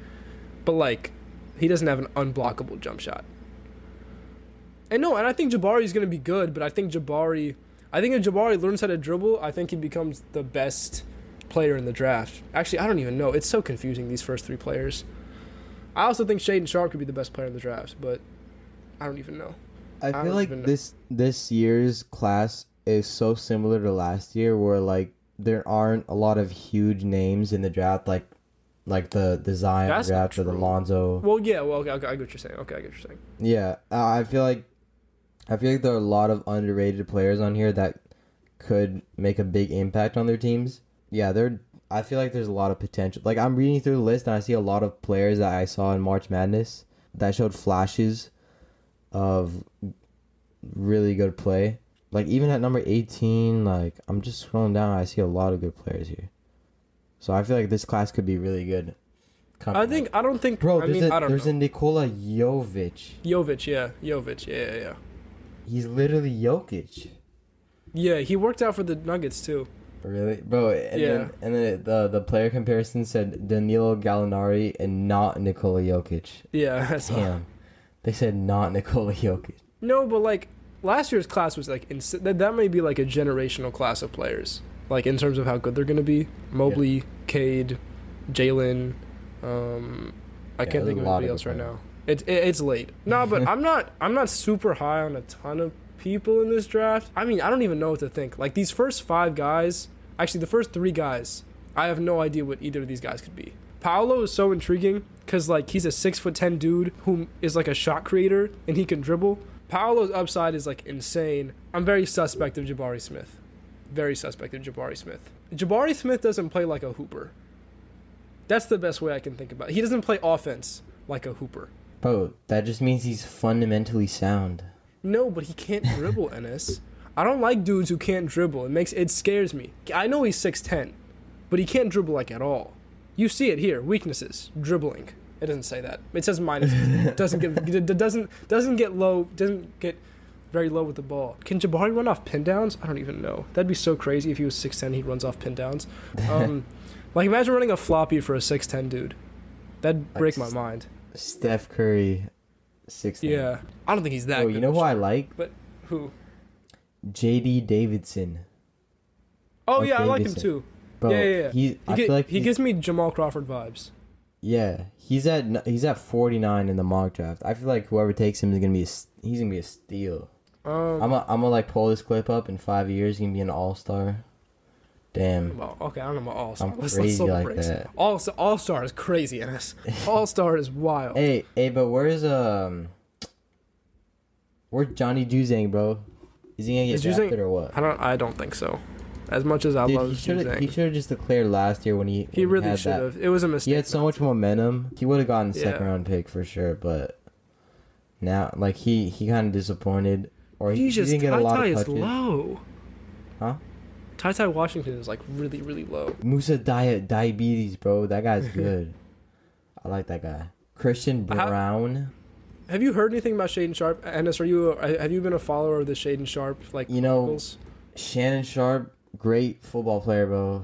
but like he doesn't have an unblockable jump shot. And no, and I think Jabari is gonna be good, but I think Jabari, I think if Jabari learns how to dribble, I think he becomes the best player in the draft. Actually, I don't even know. It's so confusing these first three players. I also think Shaedon Sharpe could be the best player in the draft, but I don't even know. I don't feel like this this year's class is so similar to last year, where like there aren't a lot of huge names in the draft, like like the the Zion That's draft or the. Lonzo. Well, yeah, well, okay, okay, I get what you're saying. Okay, I get what you're saying. Yeah, uh, I feel like I feel like there are a lot of underrated players on here that could make a big impact on their teams. Yeah, there. I feel like there's a lot of potential. Like I'm reading through the list and I see a lot of players that I saw in March Madness that showed flashes of really good play. Like even at number 18, like I'm just scrolling down, I see a lot of good players here. So I feel like this class could be really good. I up. think I don't think. bro, I there's mean, a I don't there's know. a Nikola Jovic. Jovic, yeah, Jovic, yeah, yeah, yeah. He's literally Jokic. Yeah, he worked out for the Nuggets too. Really, bro? And Yeah. Then, and then the the player comparison said Danilo Gallinari and not Nikola Jokic. Yeah, [laughs] that's Damn, they said not Nikola Jokic. No, but like last year's class was like ins- that. That may be like a generational class of players, like in terms of how good they're gonna be. Mobley, Cade, Jalen. Um, I Yeah, can't think of anybody else right now. It's it, it's late. No, but [laughs] I'm not. I'm not super high on a ton of people in this draft. I mean, I don't even know what to think. Like these first five guys, Actually, the first three guys, I have no idea what either of these guys could be. Paolo is so intriguing because like he's a six foot ten dude who is like a shot creator and he can dribble. Paolo's upside is like insane. I'm very suspect of Jabari Smith. Very suspect of Jabari Smith. Jabari Smith doesn't play like a hooper. That's the best way I can think about it. He doesn't play offense like a hooper. Bro, that just means he's fundamentally sound. No, but he can't dribble, [laughs] Ennes. I don't like dudes who can't dribble. It makes it scares me. I know he's 6'10, but he can't dribble like at all. You see it here. Weaknesses. Dribbling. It doesn't say that. It says minus. It [laughs] doesn't get it doesn't doesn't get low. Doesn't get very low with the ball. Can Jabari run off pin downs? I don't even know. That'd be so crazy if he was 6'10 he runs off pin downs. [laughs] Um, like imagine running a floppy for a 6'10 dude. That'd break my mind. Steph Curry, six. Yeah. I don't think he's that Oh, good. you know who a I like? Who? J.D. Davison. Oh Or yeah, I like him too. Bro, yeah, yeah, yeah. He, He, I gi- feel like he gives me Jamal Crawford vibes. Yeah, he's at he's at 49 in the mock draft. I feel like whoever takes him is gonna be a, he's gonna be a steal. Um, I'm gonna I'm gonna like pull this clip up in five years. He's gonna be an all star. Damn. well, okay, I don't know about All Star. I'm Let's, crazy slow like breaks. that. All All Star is crazy, Ennes. [laughs] All Star is wild. Hey, hey, but where's um, where's Johnny Juzang, bro? Is he gonna get Is Juzang- drafted or what? I don't. I don't think so. As much as I Dude, love he should have he should have just declared last year when he he when really should have. It was a mistake. He had so much momentum. He would have gotten second Yeah. round pick for sure, but now like he he kind of disappointed or he, he just didn't get a lot of is touches. low. Huh? Ty Ty Washington is like really really low. Musa Diet diabetes, bro. That guy's [laughs] good. I like that guy. Christian Braun. Have you heard anything about Shaedon Sharpe? Ennes, are you have you been a follower of the Shaedon Sharpe like You know- chronicles? Shannon Sharpe, great football player, bro.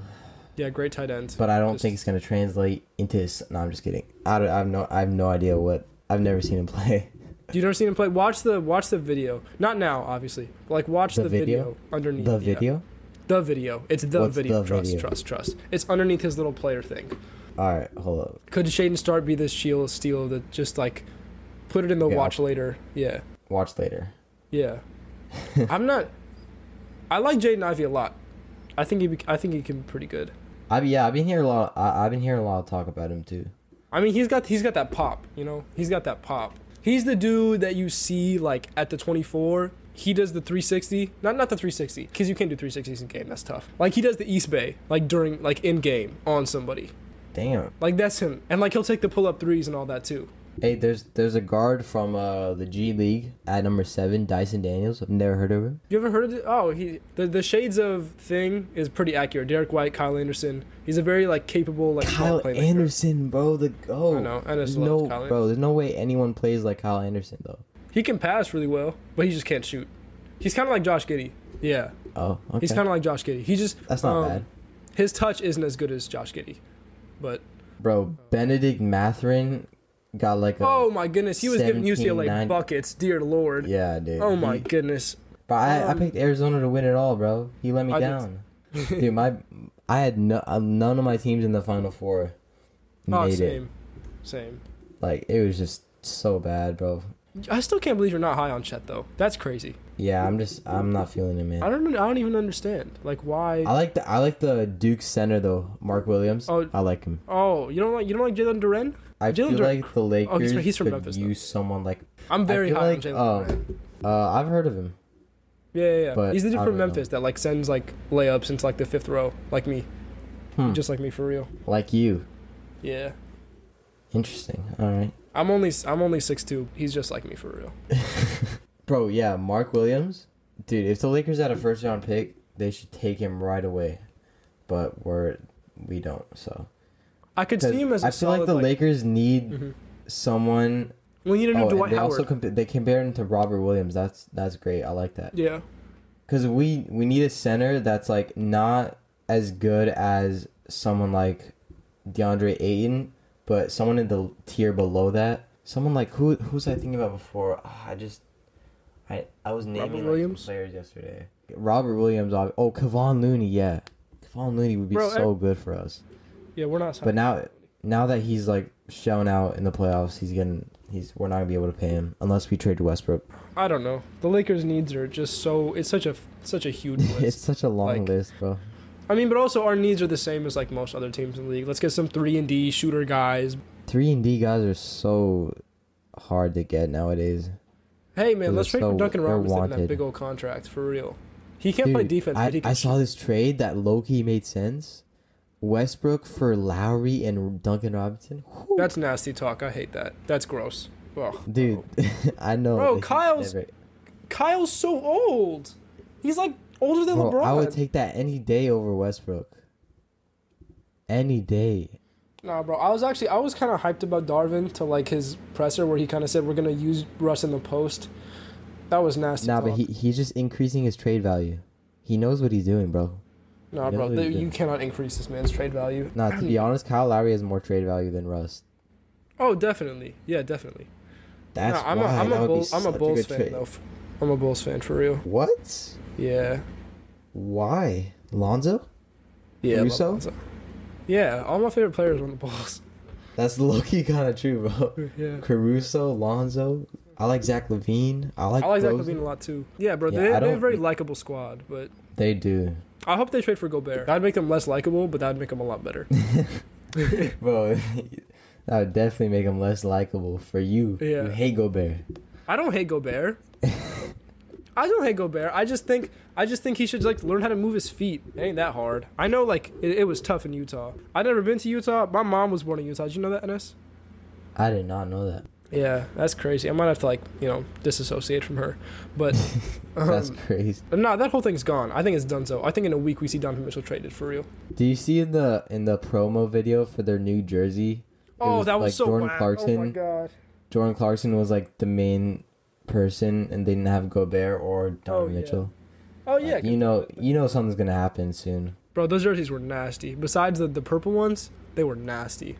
Yeah, great tight end. But I don't Just- think it's gonna translate into. His, no, I'm just kidding. I, don't, I have no I have no idea what. I've never seen him play. [laughs] You never seen him play? Watch the watch the video. Not now, obviously. Like watch The the, video? video? underneath. The video. The video. It's the What's video. the trust, video? trust, trust. It's underneath his little player thing. All right, hold up. Could Shaedon Sharpe be this shield steal that just like put it in the Yeah, watch later? Yeah, Watch later. yeah. [laughs] I'm not. I like Jaden Ivey a lot. I think he. Be, I think he can be pretty good. I yeah, I've been hearing a lot. I, I've been hearing a lot of talk about him too. I mean, he's got he's got that pop. You know, he's got that pop. He's the dude that you see like at the 24. He does the 360, not not the 360, because you can't do 360s in game. That's tough. Like he does the East Bay, like during like in game on somebody. Damn. Like that's him, and like he'll take the pull up threes and all that too. Hey, there's there's a guard from uh the G League at number seven, Dyson Daniels. I've never heard of him. You ever heard of it? Oh, he the the shades of thing is pretty accurate. Derrick White, Kyle Anderson. He's a very like capable like Kyle. Anderson, bro, the go. I know, I just no, love Kyle bro. There's no way anyone plays like Kyle Anderson though. He can pass really well, but he just can't shoot. He's kind of like Josh Giddey. Yeah, Oh, okay. he's kind of like Josh Giddey. He just That's not um, bad, His touch isn't as good as Josh Giddey, but bro. Bennedict Mathurin got like a. oh my goodness, he was giving UCLA 9 buckets. Dear Lord. Yeah, dude. Oh my He- goodness. But I, I Um, picked Arizona to win it all, bro. He let me I down. [laughs] dude, my I had no, uh, none of my teams in the final four made Oh, it. same, same. Like it was just so bad, bro. I still can't believe you're not high on Chet though. That's crazy. Yeah, I'm just I'm not feeling it, man. I don't. I don't even understand. Like why? I like the I like the Duke center though, Mark Williams. Oh. I like him. Oh, you don't like you don't like Jalen Duren? I Jalen feel like the Lakers Oh, he's from- he's from could Memphis, though. use someone like. I'm very high like, on Jalen Duren. Uh, I've heard of him. Yeah, yeah, yeah. but He's the dude from don't know. Memphis that like sends like layups into like the fifth row, like me, Hmm. just like me for real. Like you. Yeah. Interesting. All right, I'm only I'm only six two. He's just like me for real. [laughs] bro. Yeah, Mark Williams, dude. If the Lakers had a first round pick, they should take him right away. But we're we don't. So I could see him as a I feel solid, like the Lakers need Mhm. someone. We need a new Oh, Dwight they Howard. also compa- they compare him to Robert Williams. That's that's great. I like that. yeah. Because we we need a center that's like not as good as someone like DeAndre Ayton, but someone in the tier below that. Someone like who who's I thinking about before? Ah, I just I I was naming like, players yesterday. Robert Williams. Oh, Kevon Looney. Yeah, Kevon Looney would be Bro, so good for us. Yeah, we're not. So But now now that he's like shown out in the playoffs, he's getting he's we're not gonna be able to pay him unless we trade to Westbrook. I don't know. The Lakers' needs are just so. It's such a such a huge [laughs] list. it's such a long Like, list, bro. I mean, but also our needs are the same as like most other teams in the league. Let's get some three and D shooter guys. Three and D guys are so hard to get nowadays. Hey man, let's trade so- for Duncan Robinson in that big old contract for real. He can't play defense, I, but he can I saw this trade that low-key made sense. Westbrook for Lowry and Duncan Robinson. Whew. That's nasty talk. I hate that. That's gross. Ugh. Dude, [laughs] I know. Bro, Kyle's- never- Kyle's so old. He's like older than Bro, LeBron. I would take that any day over Westbrook. Any day. Nah, bro. I was actually I was kind of hyped about Darvin to like his presser where he kind of said we're gonna use Russ in the post. That was nasty. Nah, talk. but he he's just increasing his trade value. He knows what he's doing, bro. Nah, bro. knows what th- he's you cannot increase this man's trade value. Nah, to be [clears throat] honest, Kyle Lowry has more trade value than Russ. Oh, definitely. Yeah, definitely. That's Nah, I'm why a, I'm that a would be Bulls, I'm a such Bulls good fan trade. though. F- I'm a Bulls fan for real. What? Yeah. Why? Lonzo? Yeah. Caruso? Lonzo. Yeah, all my favorite players are on the Bulls. That's low-key kind of true, bro. [laughs] yeah. Caruso, Lonzo. I like Zach LaVine. I like. I like Zach LaVine a lot too. Yeah, bro. Yeah, they, I they have a very likable squad, but They do, I hope they trade for Gobert. That'd make them less likable, but that'd make them a lot better. [laughs] bro. [laughs] that would definitely make them less likable for you. Yeah. You hate Gobert. I don't hate Gobert. I don't hate Gobert. I just think I just think he should like learn how to move his feet. It ain't that hard. I know like it, it was tough in Utah. I never been to Utah. My mom was born in Utah. Did you know that, Ennes? I did not know that. Yeah, that's crazy. I might have to like you know disassociate from her, but [laughs] That's um, crazy. no, that whole thing's gone. I think it's done. So I think in a week we see Donovan Mitchell traded for real. Do you see in the in the promo video for their new jersey? Oh, that was like so Jordan whack. Clarkson. Oh my god. Jordan Clarkson was like the main person, and they didn't have Gobert or Donovan oh, yeah. Mitchell. Oh yeah. Like, you know, you know something's gonna happen soon. bro, those jerseys were nasty. Besides the the purple ones, they were nasty.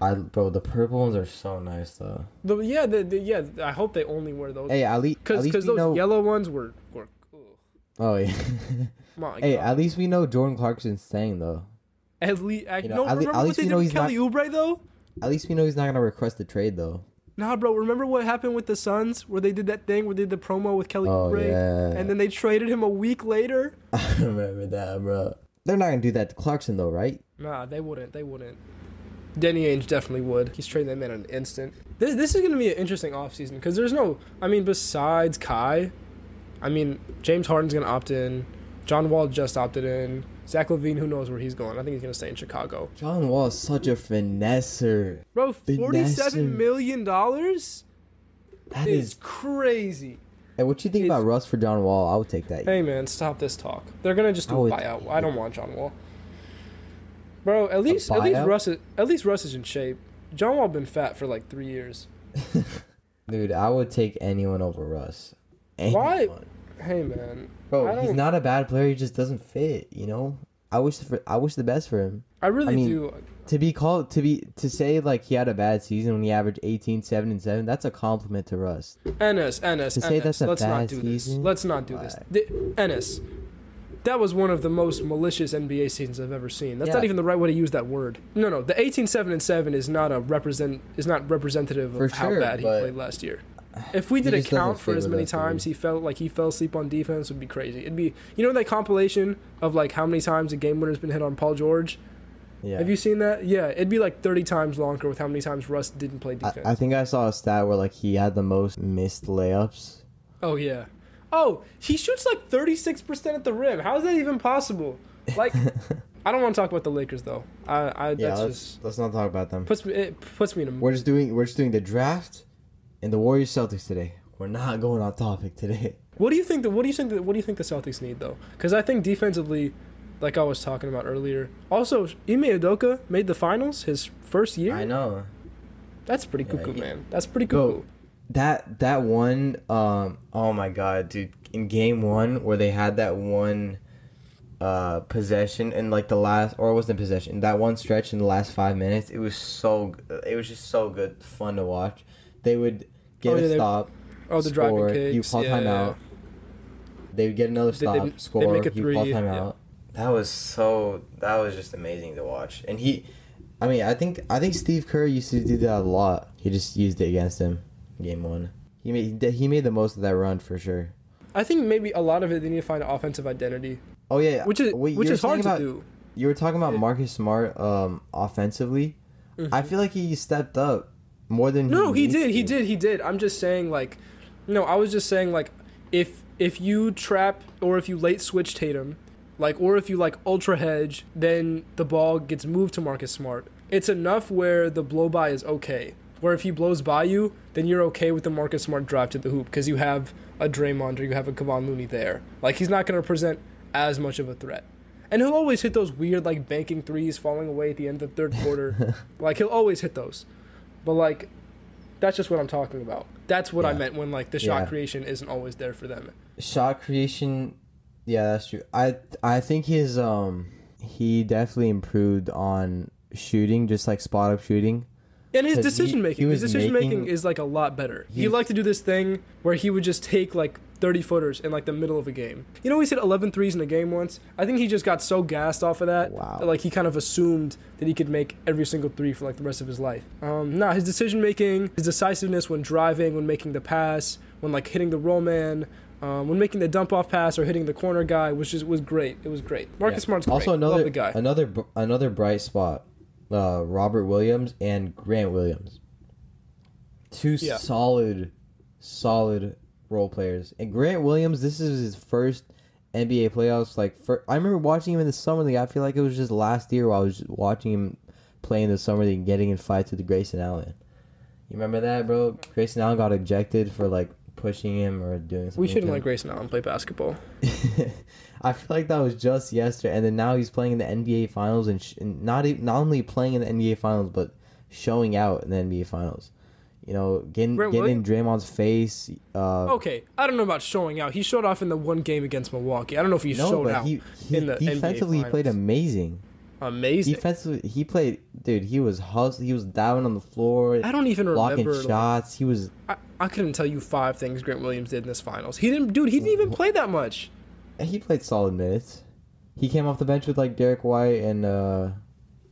I bro, the purple ones are so nice though. The, yeah, the, the, yeah. I hope they only wear those. Hey, at least Because those know. yellow ones were were. ugh. oh yeah. [laughs] My [laughs] hey, God. at least we know Jordan Clarkson's staying though. At least, You know, no, at le- at least we know he's not- Kelly Oubre though? At least we know he's not gonna request the trade though. Nah, bro. Remember what happened with the Suns where they did that thing where they did the promo with Kelly Oh Oubre, yeah. and then they traded him a week later? [laughs] I remember that, bro. They're not gonna do that to Clarkson though, right? Nah, they wouldn't. They wouldn't. Danny Ainge definitely would. He's trading that man in an instant. This this is gonna be an interesting offseason because there's no. I mean, besides Kai, I mean James Harden's gonna opt in. John Wall just opted in. Zach LaVine, who knows where he's going? I think he's gonna stay in Chicago. John Wall is such a finesser. Bro, $47 million? That is, crazy. Hey, what you think it's- about Russ for John Wall? I would take that. Hey man, stop this talk. They're gonna just do I a would- buyout. I don't want John Wall. Bro, at least at least? Russ is, at least Russ is in shape. John Wall been fat for like three years. [laughs] Dude, I would take anyone over Russ. Why? Hey man, Bro, he's don't- a bad player. He just doesn't fit. You know. I wish for, I wish the best for him. I really I mean, do. To be called to be to say like he had a bad season when he averaged 18, 7, and seven. That's a compliment to Russ. Ennes, Ennes, To say Ennes. that's a Let's not bad do this. Let's not do this. The, Ennes. That was one of the most malicious NBA seasons I've ever seen. That's not even the right way to use that word. No, no. The 18 7 and 7 is not a represent is not representative of For how sure, bad he played last year. If we did a count for as many times he felt like he fell asleep on defense would be crazy. It'd be you know that compilation of like how many times a game winner's been hit on Paul George? Yeah. Have you seen that? Yeah, it'd be like 30 times longer with how many times Russ didn't play I, defense. I think I saw a stat where like he had the most missed layups. Oh yeah. Oh, he shoots like 36% at the rim. How is that even possible? Like [laughs] I don't want to talk about the Lakers though. I I Yeah, that's let's just let's not talk about them. puts me it puts me in a We're just doing we're just doing the draft and the Warriors Celtics today. We're not [laughs] going on topic today. What do you think the what do you think the, what do you think the Celtics need though? Cuz I think defensively like I was talking about earlier. Also, Ime Udoka made the finals his first year. I know. That's pretty Yeah, cuckoo, he- man. That's pretty cuckoo. That that one um oh my god, dude. In game 1 where they had that one uh possession in like the last or it wasn't possession. That one stretch in the last 5 minutes, it was so it was just so good, fun to watch. They would get Oh, a yeah, they- stop, Oh, the driving score, kicks. you call yeah, timeout. They would get another stop, they- they score, make a you call three, timeout. yeah. That was so. That was just amazing to watch. And he, I mean, I think I think Steve Kerr used to do that a lot. He just used it against him, game one. He made he made the most of that run for sure. I think maybe a lot of it they need to find an offensive identity. Oh yeah, which is wait, which is hard talking to do. You were talking about Marcus Smart um, offensively. I feel like he stepped up more than. No, he needs did, he did, he did. I'm just saying, like, no, I was just saying, like, if if you trap or if you late switch Tatum, like, or if you like ultra hedge, then the ball gets moved to Marcus Smart. It's enough where the blow by is okay. Where if he blows by you, then you're okay with the Marcus Smart drive to the hoop because you have a Draymond or you have a Kevon Looney there. Like, he's not going to present as much of a threat. And he'll always hit those weird, like, banking threes falling away at the end of the third quarter. [laughs] like, he'll always hit those. But, like, that's just what I'm talking about. That's what I meant when, like, the shot Yeah. creation isn't always there for them. shot creation. Yeah, that's true. I I think his um he definitely improved on shooting, just like spot up shooting. And his decision making, his decision making is like a lot better. He liked to do this thing where he would just take like 30 footers in like the middle of a game. You know, he's hit 11 threes in a game once. I think he just got so gassed off of that, Wow. that like he kind of assumed that he could make every single three for like the rest of his life. Um, nah, his decision making, his decisiveness when driving, when making the pass, when like hitting the roll man. Um, when making the dump off pass or hitting the corner guy, which is was great. It was great. Marcus Yeah. Smart's great. Also another the guy. another another bright spot. Uh, Robert Williams and Grant Williams. Two Yeah. solid, solid role players. And Grant Williams, this is his first NBA playoffs. Like, for, I remember watching him in the summer league. I feel like it was just last year while I was watching him play in the summer league, and getting in fights with Grayson Allen. You remember that, bro? Grayson Allen got ejected for like pushing him or doing something. we shouldn't let Grayson Allen play basketball. [laughs] I feel like that was just yesterday, and then now he's playing in the NBA Finals, and, sh- and not e- not only playing in the NBA Finals, but showing out in the NBA Finals. You know, getting Grant getting in Draymond's face. Uh, Okay, I don't know about showing out. He showed off in the one game against Milwaukee. I don't know if he no, showed but out he, he in the defensively he played amazing. Amazing. Defensively, he played, dude. He was hus- He was down on the floor, I don't even blocking remember. like, shots. he was. I, I couldn't tell you five things Grant Williams did in this finals. He didn't, dude. He didn't even play that much. He played solid minutes. He came off the bench with like Derrick White and uh,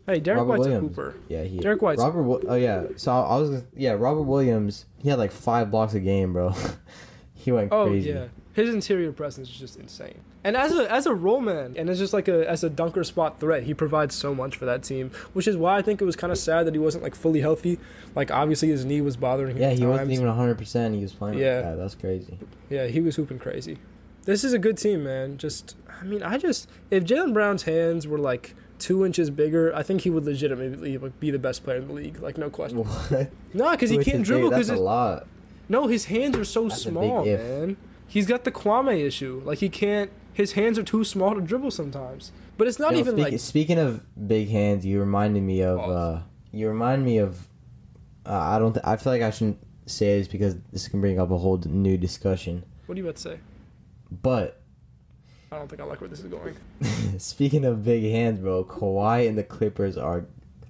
Hey, Derrick Robert White's Williams. a hooper. Yeah, he. Derrick White's- Robert. Oh yeah. So I, was. Yeah, Robert Williams. He had like five blocks a game, bro. [laughs] he went Oh crazy. yeah, his interior presence is just insane. And as a as a role man, and as just like a as a dunker spot threat, he provides so much for that team. Which is why I think it was kind of sad that he wasn't like fully healthy. Like obviously his knee was bothering him. Yeah, he wasn't even 100. percent He was playing. Yeah. Like that. That's crazy. Yeah, he was hooping crazy. This is a good team, man. Just, I mean, I just if Jaylen Brown's hands were like two inches bigger, I think he would legitimately like, be the best player in the league. Like no question. What? No, because he can't dribble. Because a lot. no, his hands are so That's small, man. He's got the Kwame issue. Like he can't. His hands are too small to dribble sometimes. But it's not Yo, even speak- like Speaking of big hands, you reminded me of. Uh You remind me of. Uh, I don't. Th- I feel like I shouldn't say this because this can bring up a whole new discussion. what are you about to say? But I don't think I like where this is going. [laughs] Speaking of big hands, bro, Kawhi and the Clippers are.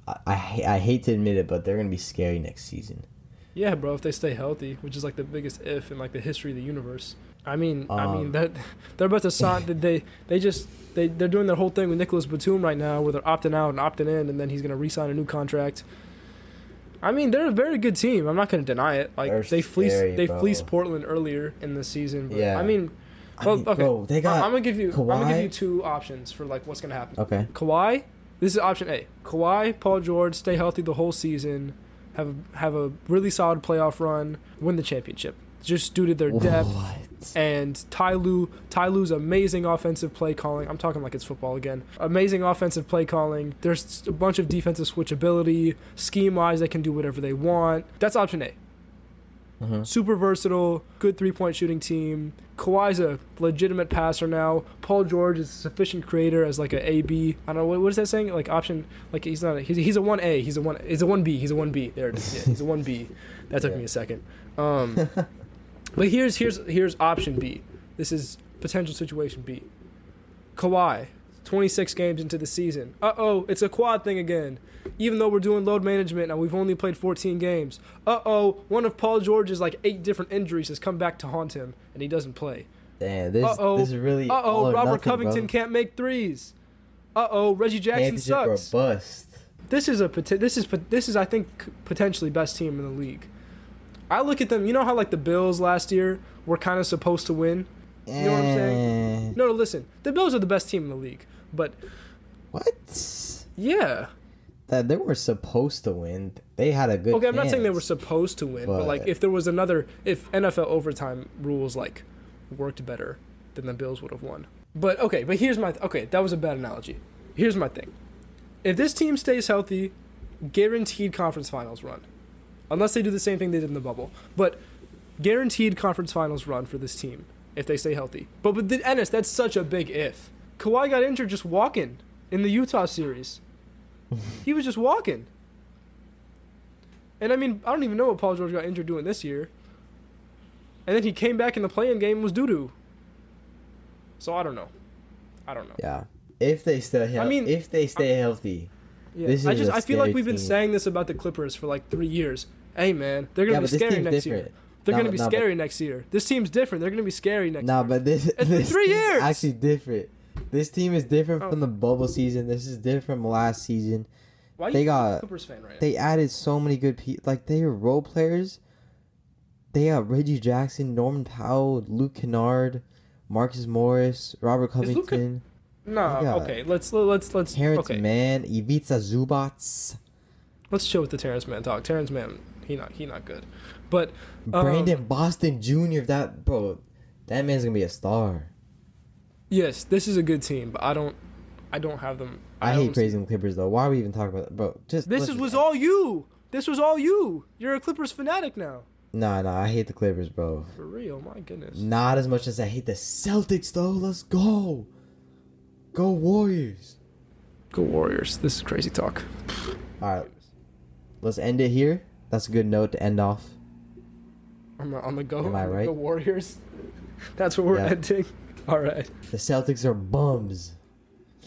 I, I, I hate to admit it, but they're gonna be scary next season. Yeah, bro, if they stay healthy, which is like the biggest if in like the history of the universe. I mean, I mean Um, that [laughs] they're about to sign. [laughs] they they just they they're doing their whole thing with Nicolas Batum right now, where they're opting out and opting in, and then he's gonna re-sign a new contract. I mean, they're a very good team. I'm not gonna deny it. Like they fleeced scary, they bro. fleeced Portland earlier in the season. But, Yeah. I mean, I well, mean, okay. bro, they got I'm gonna give you. I'm gonna give Kawhi- you two options for like what's gonna happen. okay. Kawhi, this is option A. Kawhi, Paul George, stay healthy the whole season, have have a really solid playoff run, win the championship. Just due to their depth What? and Ty Lue, Ty Lue's amazing offensive play calling. I'm talking like it's football again. Amazing offensive play calling. There's a bunch of defensive switchability. Scheme wise, they can do whatever they want. That's option A. Mhm. Super versatile, good three point shooting team. Kawhi's a legitimate passer now. Paul George is a sufficient creator as like a AB. I don't know what, what is that saying? Like option, like he's not. A, he's, he's a one A. He's a one. He's a one B. He's a one B. There it is. Yeah, he's a one B. That took Yeah. me a second. Um, [laughs] but here's here's here's option B. This is potential situation B. Kawhi, 26 games into the season. Uh oh, it's a quad thing again. Even though we're doing load management and we've only played 14 games. Uh oh, one of Paul George's like eight different injuries has come back to haunt him and he doesn't play. Damn, this Uh-oh. this is really. Uh oh, Robert nothing, Covington bro. can't make threes. Uh oh, Reggie Jackson sucks. bust. This is a this is this is I think potentially best team in the league. I look at them. You know how like the Bills last year were kind of supposed to win. You know what I'm saying? Eh, No, no, listen. The Bills are the best team in the league, but What? yeah. That they were supposed to win. They had a good. Okay, I'm not saying they were supposed to win, but, like if there was another, if NFL overtime rules like worked better, then the Bills would have won. But okay, but here's my okay. That was a bad analogy. Here's my thing. If this team stays healthy, guaranteed conference finals run, unless they do the same thing they did in the bubble. But guaranteed conference finals run for this team if they stay healthy. But but the Ennes, that's such a big if. Kawhi got injured just walking in the Utah series. he was just walking. And I mean, I don't even know what Paul George got injured doing this year. And then he came back in the play-in game and was doo doo. So I don't know. I don't know. Yeah. If they stay, healthy, I mean, if they stay healthy, Yeah. This I just I feel like we've been team. saying this about the Clippers for like three years. Hey man, they're gonna but be scary next different. year. They're Nah, gonna be but- nah, but- scary next year. This team's different. They're gonna be scary next Nah, year. but this been this three years. actually different. This team is different Oh. from the bubble season. This is different from last season. Why they you got- Clippers fan right They added so many good people. Like they are role players. They got Reggie Jackson, Norman Powell, Luke Kennard, Marcus Morris, Robert Is Luke Ken- Covington, No, got okay. Let's let's let's Terrence okay. Mann, Ivica Zubac, Let's chill with the Terrence Mann talk. Terrence Mann, he not he not good. But um, Brandon Boston Jr. That bro, that man's gonna be a star. Yes, this is a good team, but I don't I don't have them. I, don't hate praising the Clippers though. Why are we even talking about that, bro? Just This is, was all you. This was all you. You're a Clippers fanatic now. Nah, nah. I hate the Clippers, bro. For real, my goodness. Not as much as I hate the Celtics though. Let's go. Go Warriors. Go Warriors. This is crazy talk. All right. Let's end it here. That's a good note to end off. I'm on the go. Am I [laughs] on the Warriors. [laughs] That's what we're Yeah. ending. [laughs] All right. The Celtics are bums.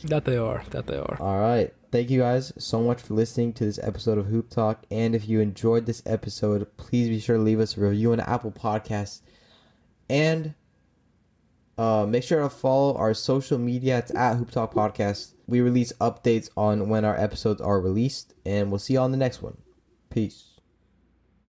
That they are. That they are. All right. Thank you guys so much for listening to this episode of Hoop Talk. And if you enjoyed this episode, please be sure to leave us a review on Apple Podcasts. And uh, make sure to follow our social media. It's at Hoop Talk Podcast. We release updates on when our episodes are released. And we'll see you on the next one. Peace.